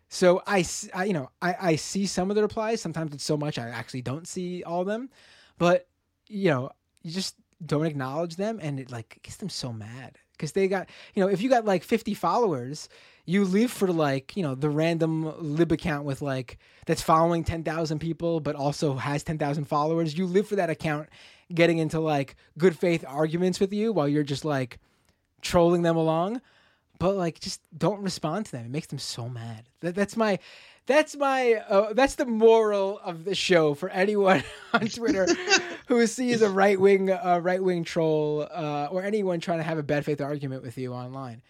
So I, I you know, I, I see some of the replies. Sometimes it's so much I actually don't see all of them, but you know, you just don't acknowledge them, and it like gets them so mad because they got you know, if you got like 50 followers, you live for like you know the random lib account with like that's following 10,000 people, but also has 10,000 followers. You live for that account getting into like good faith arguments with you while you're just like trolling them along but like just don't respond to them. It makes them so mad. That, that's my that's my uh, that's the moral of the show for anyone on Twitter who sees a right wing uh, right wing troll uh, or anyone trying to have a bad faith argument with you online.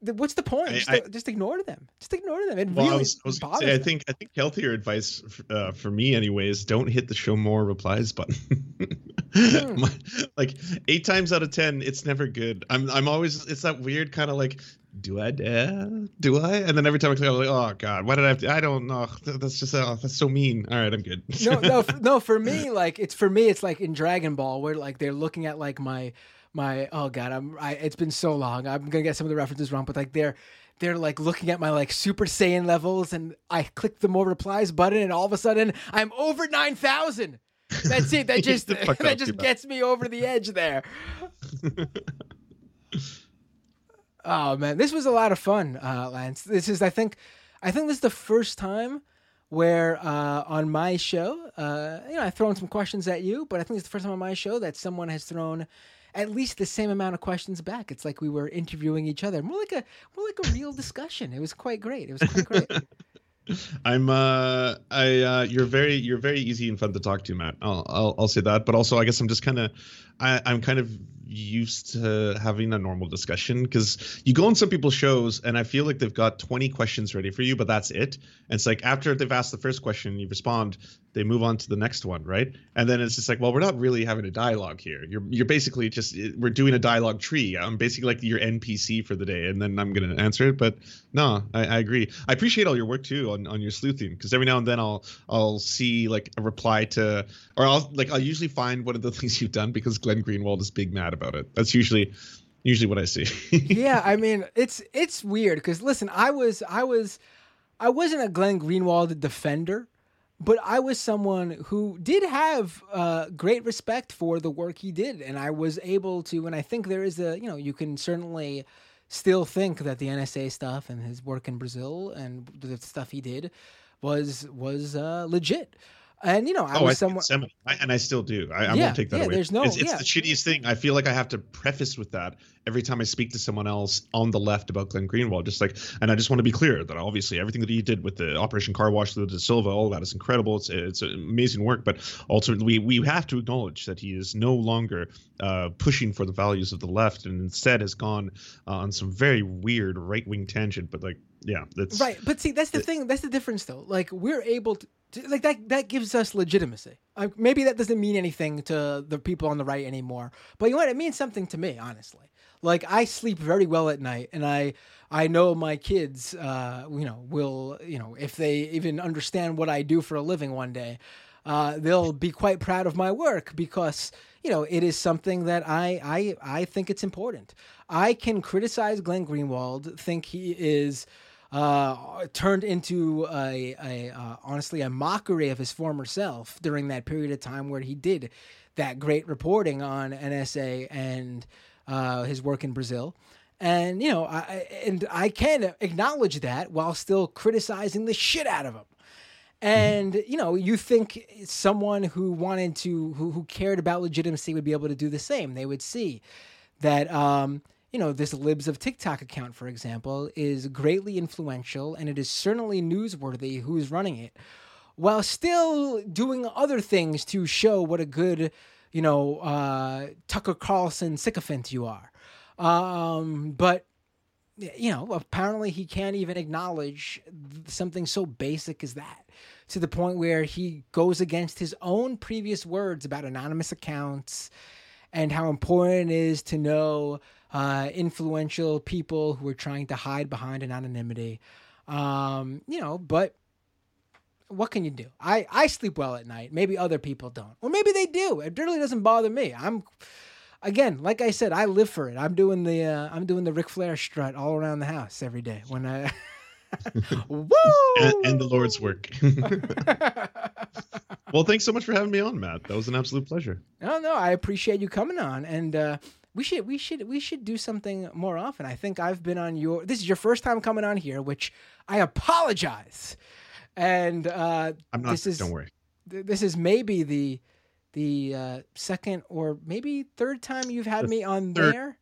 What's the point? Just, I, just, ignore them. Just ignore them. It well, really I, was, I, was say, I think I think healthier advice uh, for me, anyways. Don't hit the show more replies button. Hmm. like eight times out of ten, it's never good. I'm I'm always it's that weird kind of like do I dare? Do I? And then every time I click, I'm like, oh god, why did I have to? I don't know. That's just uh, that's so mean. All right, I'm good. no, no, no. For me, like it's for me, it's like in Dragon Ball where like they're looking at like my my oh god, I'm I, it's been so long. I'm gonna get some of the references wrong, but like they're they're like looking at my like Super Saiyan levels, and I click the more replies button, and all of a sudden I'm over nine thousand. That's it. That just that just gets me over the edge there. Oh man, this was a lot of fun, uh, Lance. This is I think I think this is the first time where uh, on my show, uh, you know, I've thrown some questions at you, but I think it's the first time on my show that someone has thrown at least the same amount of questions back. It's like we were interviewing each other, more like a more like a real discussion. It was quite great. It was quite great. I'm uh I uh you're very you're very easy and fun to talk to, Matt. I'll I'll, I'll say that. But also I guess I'm just kind of I I'm kind of used to having a normal discussion because you go on some people's shows and I feel like they've got 20 questions ready for you, but that's it. And it's like after they've asked the first question, you respond, they move on to the next one, right? And then it's just like, well, we're not really having a dialogue here. You're you're basically just eh, we're doing a dialogue tree. I'm basically like your NPC for the day, and then I'm gonna answer it. But no, I, I agree. I appreciate all your work too on, on your sleuthing because every now and then I'll I'll see like a reply to or I'll like I'll usually find one of the things you've done because Glenn Greenwald is big mad about it. That's usually usually what I see. yeah, I mean it's it's weird because listen, I was I was I wasn't a Glenn Greenwald defender but I was someone who did have uh, great respect for the work he did, and I was able to. And I think there is a, you know, you can certainly still think that the NSA stuff and his work in Brazil and the stuff he did was was uh, legit. And you know, I oh, was someone, and I still do. I, I yeah, won't take that yeah, away. There's no, it's, it's yeah. the shittiest thing. I feel like I have to preface with that every time I speak to someone else on the left about Glenn Greenwald. Just like, and I just want to be clear that obviously everything that he did with the Operation Car Wash, the da Silva, all that is incredible. It's it's amazing work, but ultimately we we have to acknowledge that he is no longer uh, pushing for the values of the left, and instead has gone uh, on some very weird right wing tangent. But like, yeah, that's right. But see, that's the it, thing. That's the difference, though. Like we're able to like that that gives us legitimacy. Uh, maybe that doesn't mean anything to the people on the right anymore, but you know what? It means something to me, honestly. Like I sleep very well at night, and I I know my kids, uh, you know, will you know if they even understand what I do for a living one day, uh, they'll be quite proud of my work because you know it is something that I I I think it's important. I can criticize Glenn Greenwald, think he is uh, turned into a, a uh, honestly a mockery of his former self during that period of time where he did that great reporting on NSA and uh, his work in Brazil. And you know, I, and I can acknowledge that while still criticizing the shit out of him. And you know, you think someone who wanted to, who, who cared about legitimacy, would be able to do the same. They would see that um, you know, this Libs of TikTok account, for example, is greatly influential and it is certainly newsworthy who's running it, while still doing other things to show what a good, you know, uh, Tucker Carlson sycophant you are. Um, but, you know, apparently he can't even acknowledge something so basic as that to the point where he goes against his own previous words about anonymous accounts and how important it is to know uh, influential people who are trying to hide behind an anonymity. Um, you know, but what can you do? I, I sleep well at night. Maybe other people don't. Or maybe they do. It really doesn't bother me. I'm again, like I said, I live for it. I'm doing the uh, I'm doing the Ric Flair strut all around the house every day when I Woo! And, and, the Lord's work. well, thanks so much for having me on, Matt. That was an absolute pleasure. No, no, I appreciate you coming on, and uh, we should we should we should do something more often. I think I've been on your this is your first time coming on here, which I apologize. And uh I'm not this is don't worry. Th- this is maybe the the uh second or maybe third time you've had the me on third, there.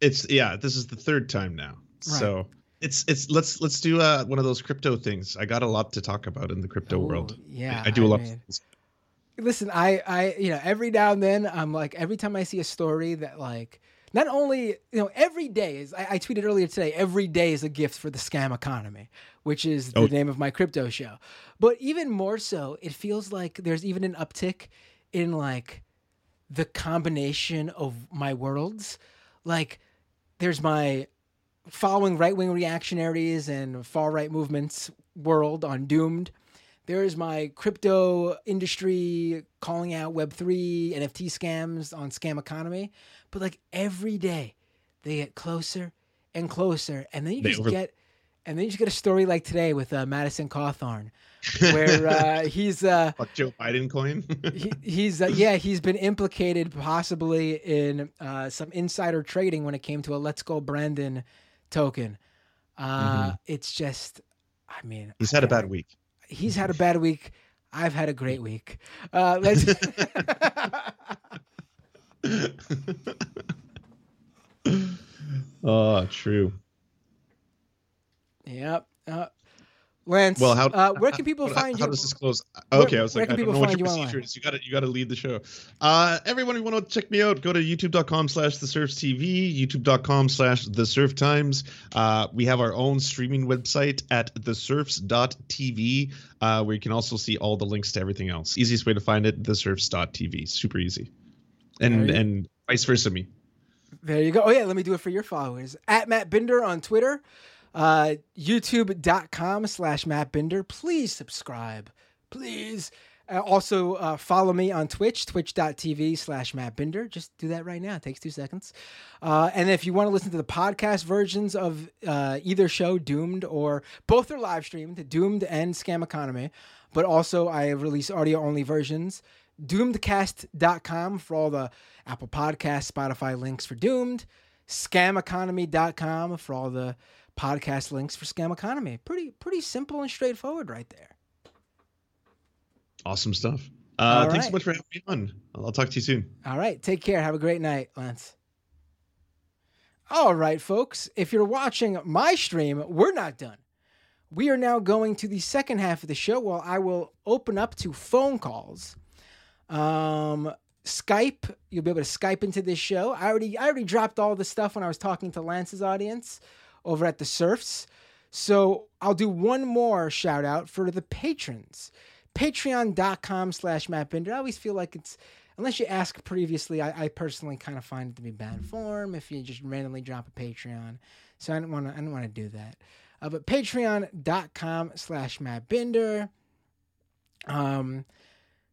It's yeah, this is the third time now. Right. So it's it's let's let's do uh one of those crypto things. I got a lot to talk about in the crypto oh, world. Yeah. I, I do a lot mean, listen, I, I, you know, every now and then, I'm like, every time I see a story that, like, not only, you know, every day is, I, I tweeted earlier today, every day is a gift for the scam economy, which is the oh. name of my crypto show. But even more so, it feels like there's even an uptick in, like, the combination of my worlds. Like, there's my following right wing reactionaries and far right movements world on Doomed there's my crypto industry calling out Web3, NFT scams on Scam Economy. But like every day, they get closer and closer. And then you they just over- get. And then you just get a story like today with uh, Madison Cawthorn, where uh, he's uh, Joe Biden coin. he, he's uh, yeah, he's been implicated possibly in uh, some insider trading when it came to a Let's Go Brandon token. Uh, mm-hmm. It's just, I mean, he's had a bad week he's had a bad week. I've had a great week. Uh, let's. oh, true. Yep. Uh, Lance, Well, how uh, where can people how, find how you? How does this close? Where- Okay, I was like, I don't know what your you online? procedure is. You got to you got to lead the show. Uh, everyone, you want to check me out? Go to youtube.com/slash the Serf TV, youtube.com/slash the Serf times. Uh, we have our own streaming website at theserfs.tv, uh, where you can also see all the links to everything else. Easiest way to find it, theserfs.tv. Super easy, and and vice versa me. There you go. Oh yeah, let me do it for your followers. At Matt Binder on Twitter, uh, YouTube.com slash Matt Binder. Please subscribe. Please. Uh, also uh, follow me on Twitch, twitch.tv slash Matt Binder. Just do that right now. It takes two seconds. Uh, and if you want to listen to the podcast versions of uh, either show, Doomed, or both are live streamed, Doomed and Scam Economy, but also I release audio only versions doomedcast.com for all the Apple Podcast, Spotify links for Doomed, scameconomy.com for all the podcast links for Scam Economy. Pretty pretty simple and straightforward right there. Awesome stuff. Uh, All thanks so much for having me on. I'll talk to you soon. All right, take care. Have a great night, Lance. All right, folks, if you're watching my stream, we're not done. We are now going to the second half of the show where I will open up to phone calls. Um, Skype, you'll be able to Skype into this show. I already I already dropped all the stuff when I was talking to Lance's audience over at the Serfs. So I'll do one more shout out for the patrons. Patreon.com slash MattBinder. I always feel like it's unless you ask previously, I, I personally kind of find it to be bad form if you just randomly drop a Patreon. So I don't want to I don't want to do that. Uh, but patreon.com slash MattBinder. Um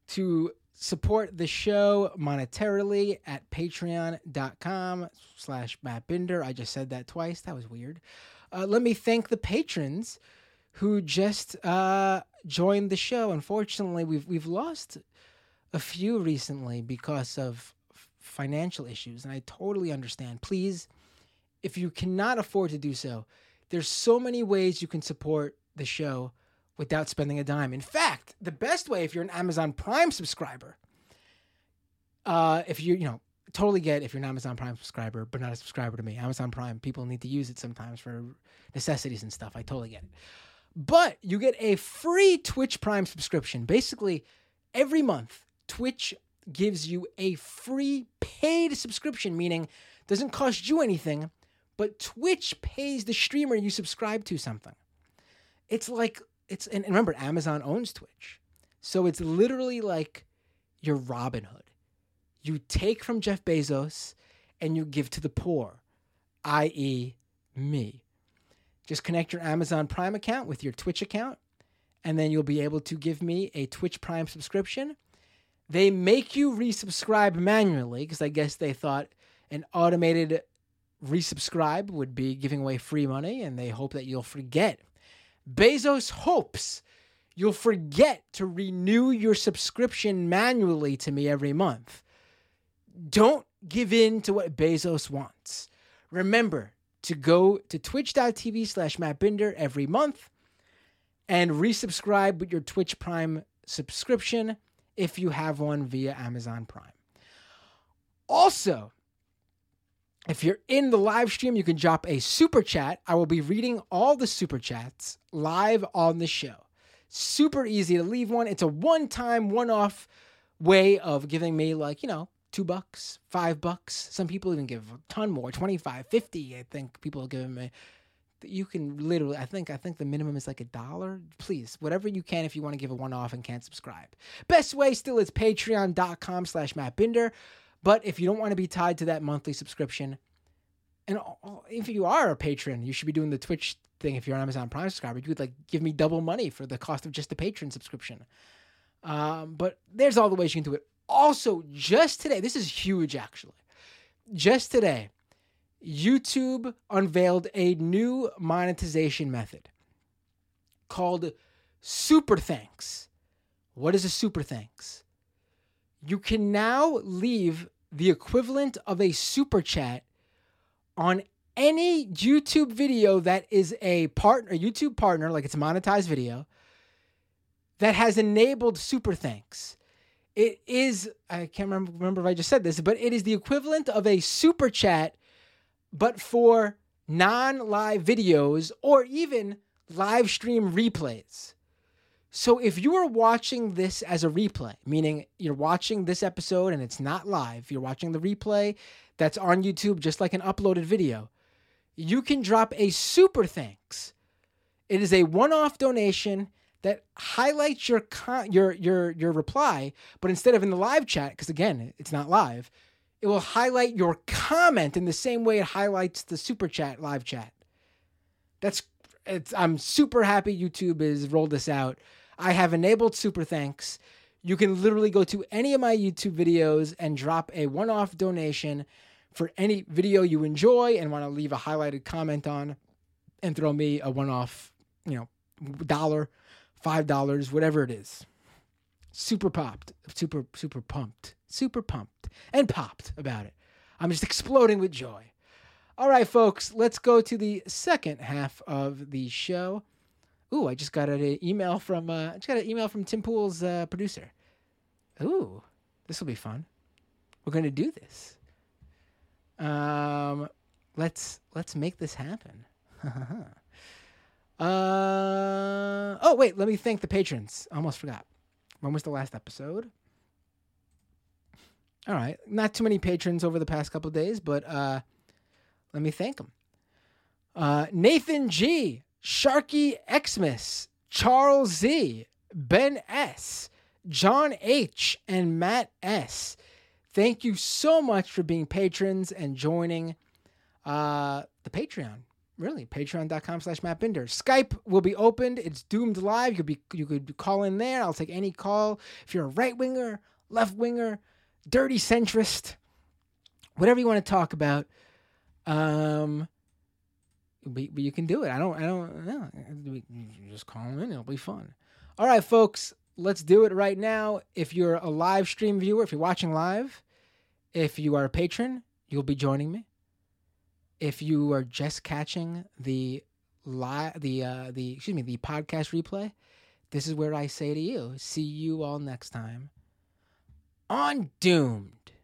to support the show monetarily at patreon.com slash Matt Binder. I just said that twice. That was weird. Uh, let me thank the patrons who just uh, joined the show. Unfortunately, we've we've lost a few recently because of financial issues, and I totally understand. Please, if you cannot afford to do so, there's so many ways you can support the show without spending a dime. In fact, the best way if you're an Amazon Prime subscriber, uh, if you you know totally get if you're an Amazon Prime subscriber, but not a subscriber to me. Amazon Prime people need to use it sometimes for necessities and stuff. I totally get it. But you get a free Twitch Prime subscription. Basically, every month, Twitch gives you a free paid subscription, meaning doesn't cost you anything, but Twitch pays the streamer you subscribe to something. It's like it's and remember Amazon owns Twitch. So it's literally like your Robin Hood. You take from Jeff Bezos and you give to the poor, i.e., me. Just connect your Amazon Prime account with your Twitch account, and then you'll be able to give me a Twitch Prime subscription. They make you resubscribe manually because I guess they thought an automated resubscribe would be giving away free money, and they hope that you'll forget. Bezos hopes you'll forget to renew your subscription manually to me every month. Don't give in to what Bezos wants. Remember to go to twitch.tv slash Matt Binder every month and resubscribe with your Twitch Prime subscription if you have one via Amazon Prime. Also, if you're in the live stream, you can drop a super chat. I will be reading all the super chats live on the show. Super easy to leave one. It's a one time, one off way of giving me, like, you know, two bucks, five bucks. Some people even give a ton more 25, 50. I think people are giving me. You can literally, I think, I think the minimum is like a dollar. Please, whatever you can if you want to give a one off and can't subscribe. Best way still is patreon.com slash Matt Binder. But if you don't want to be tied to that monthly subscription, and if you are a patron, you should be doing the Twitch thing. If you're an Amazon Prime subscriber, you would like give me double money for the cost of just the patron subscription. Um, but there's all the ways you can do it. Also, just today, this is huge actually. Just today, YouTube unveiled a new monetization method called Super Thanks. What is a Super Thanks? You can now leave the equivalent of a super chat on any YouTube video that is a partner, a YouTube partner, like it's a monetized video, that has enabled super thanks. It is, I can't remember, remember if I just said this, but it is the equivalent of a super chat, but for non live videos or even live stream replays. So if you are watching this as a replay, meaning you're watching this episode and it's not live, you're watching the replay that's on YouTube just like an uploaded video, you can drop a super thanks. It is a one-off donation that highlights your con- your your your reply, but instead of in the live chat because again, it's not live, it will highlight your comment in the same way it highlights the super chat live chat. That's it's I'm super happy YouTube has rolled this out. I have enabled super thanks. You can literally go to any of my YouTube videos and drop a one-off donation for any video you enjoy and want to leave a highlighted comment on and throw me a one-off, you know, dollar, five dollars, whatever it is. Super popped, super super pumped, super pumped and popped about it. I'm just exploding with joy. All right, folks, let's go to the second half of the show. Ooh, I just got an email from uh, I just got an email from Tim Pool's uh, producer. Ooh, this will be fun. We're going to do this. Um, let's let's make this happen. uh, oh wait, let me thank the patrons. Almost forgot. When was the last episode? All right, not too many patrons over the past couple days, but uh, let me thank them. Uh, Nathan G, Sharky Xmas, Charles Z, Ben S, John H, and Matt S. Thank you so much for being patrons and joining uh, the Patreon. Really, patreon.com slash Matt Binder. Skype will be opened. It's doomed live. You could be you could call in there. I'll take any call. If you're a right winger, left winger, dirty centrist, whatever you want to talk about, um, but, but you can do it. I don't I don't just call them in. It'll be fun. All right, folks. Let's do it right now. If you're a live stream viewer, if you're watching live, if you are a patron, you'll be joining me. If you are just catching the live the uh the excuse me, the podcast replay, this is where I say to you, see you all next time on Doomed.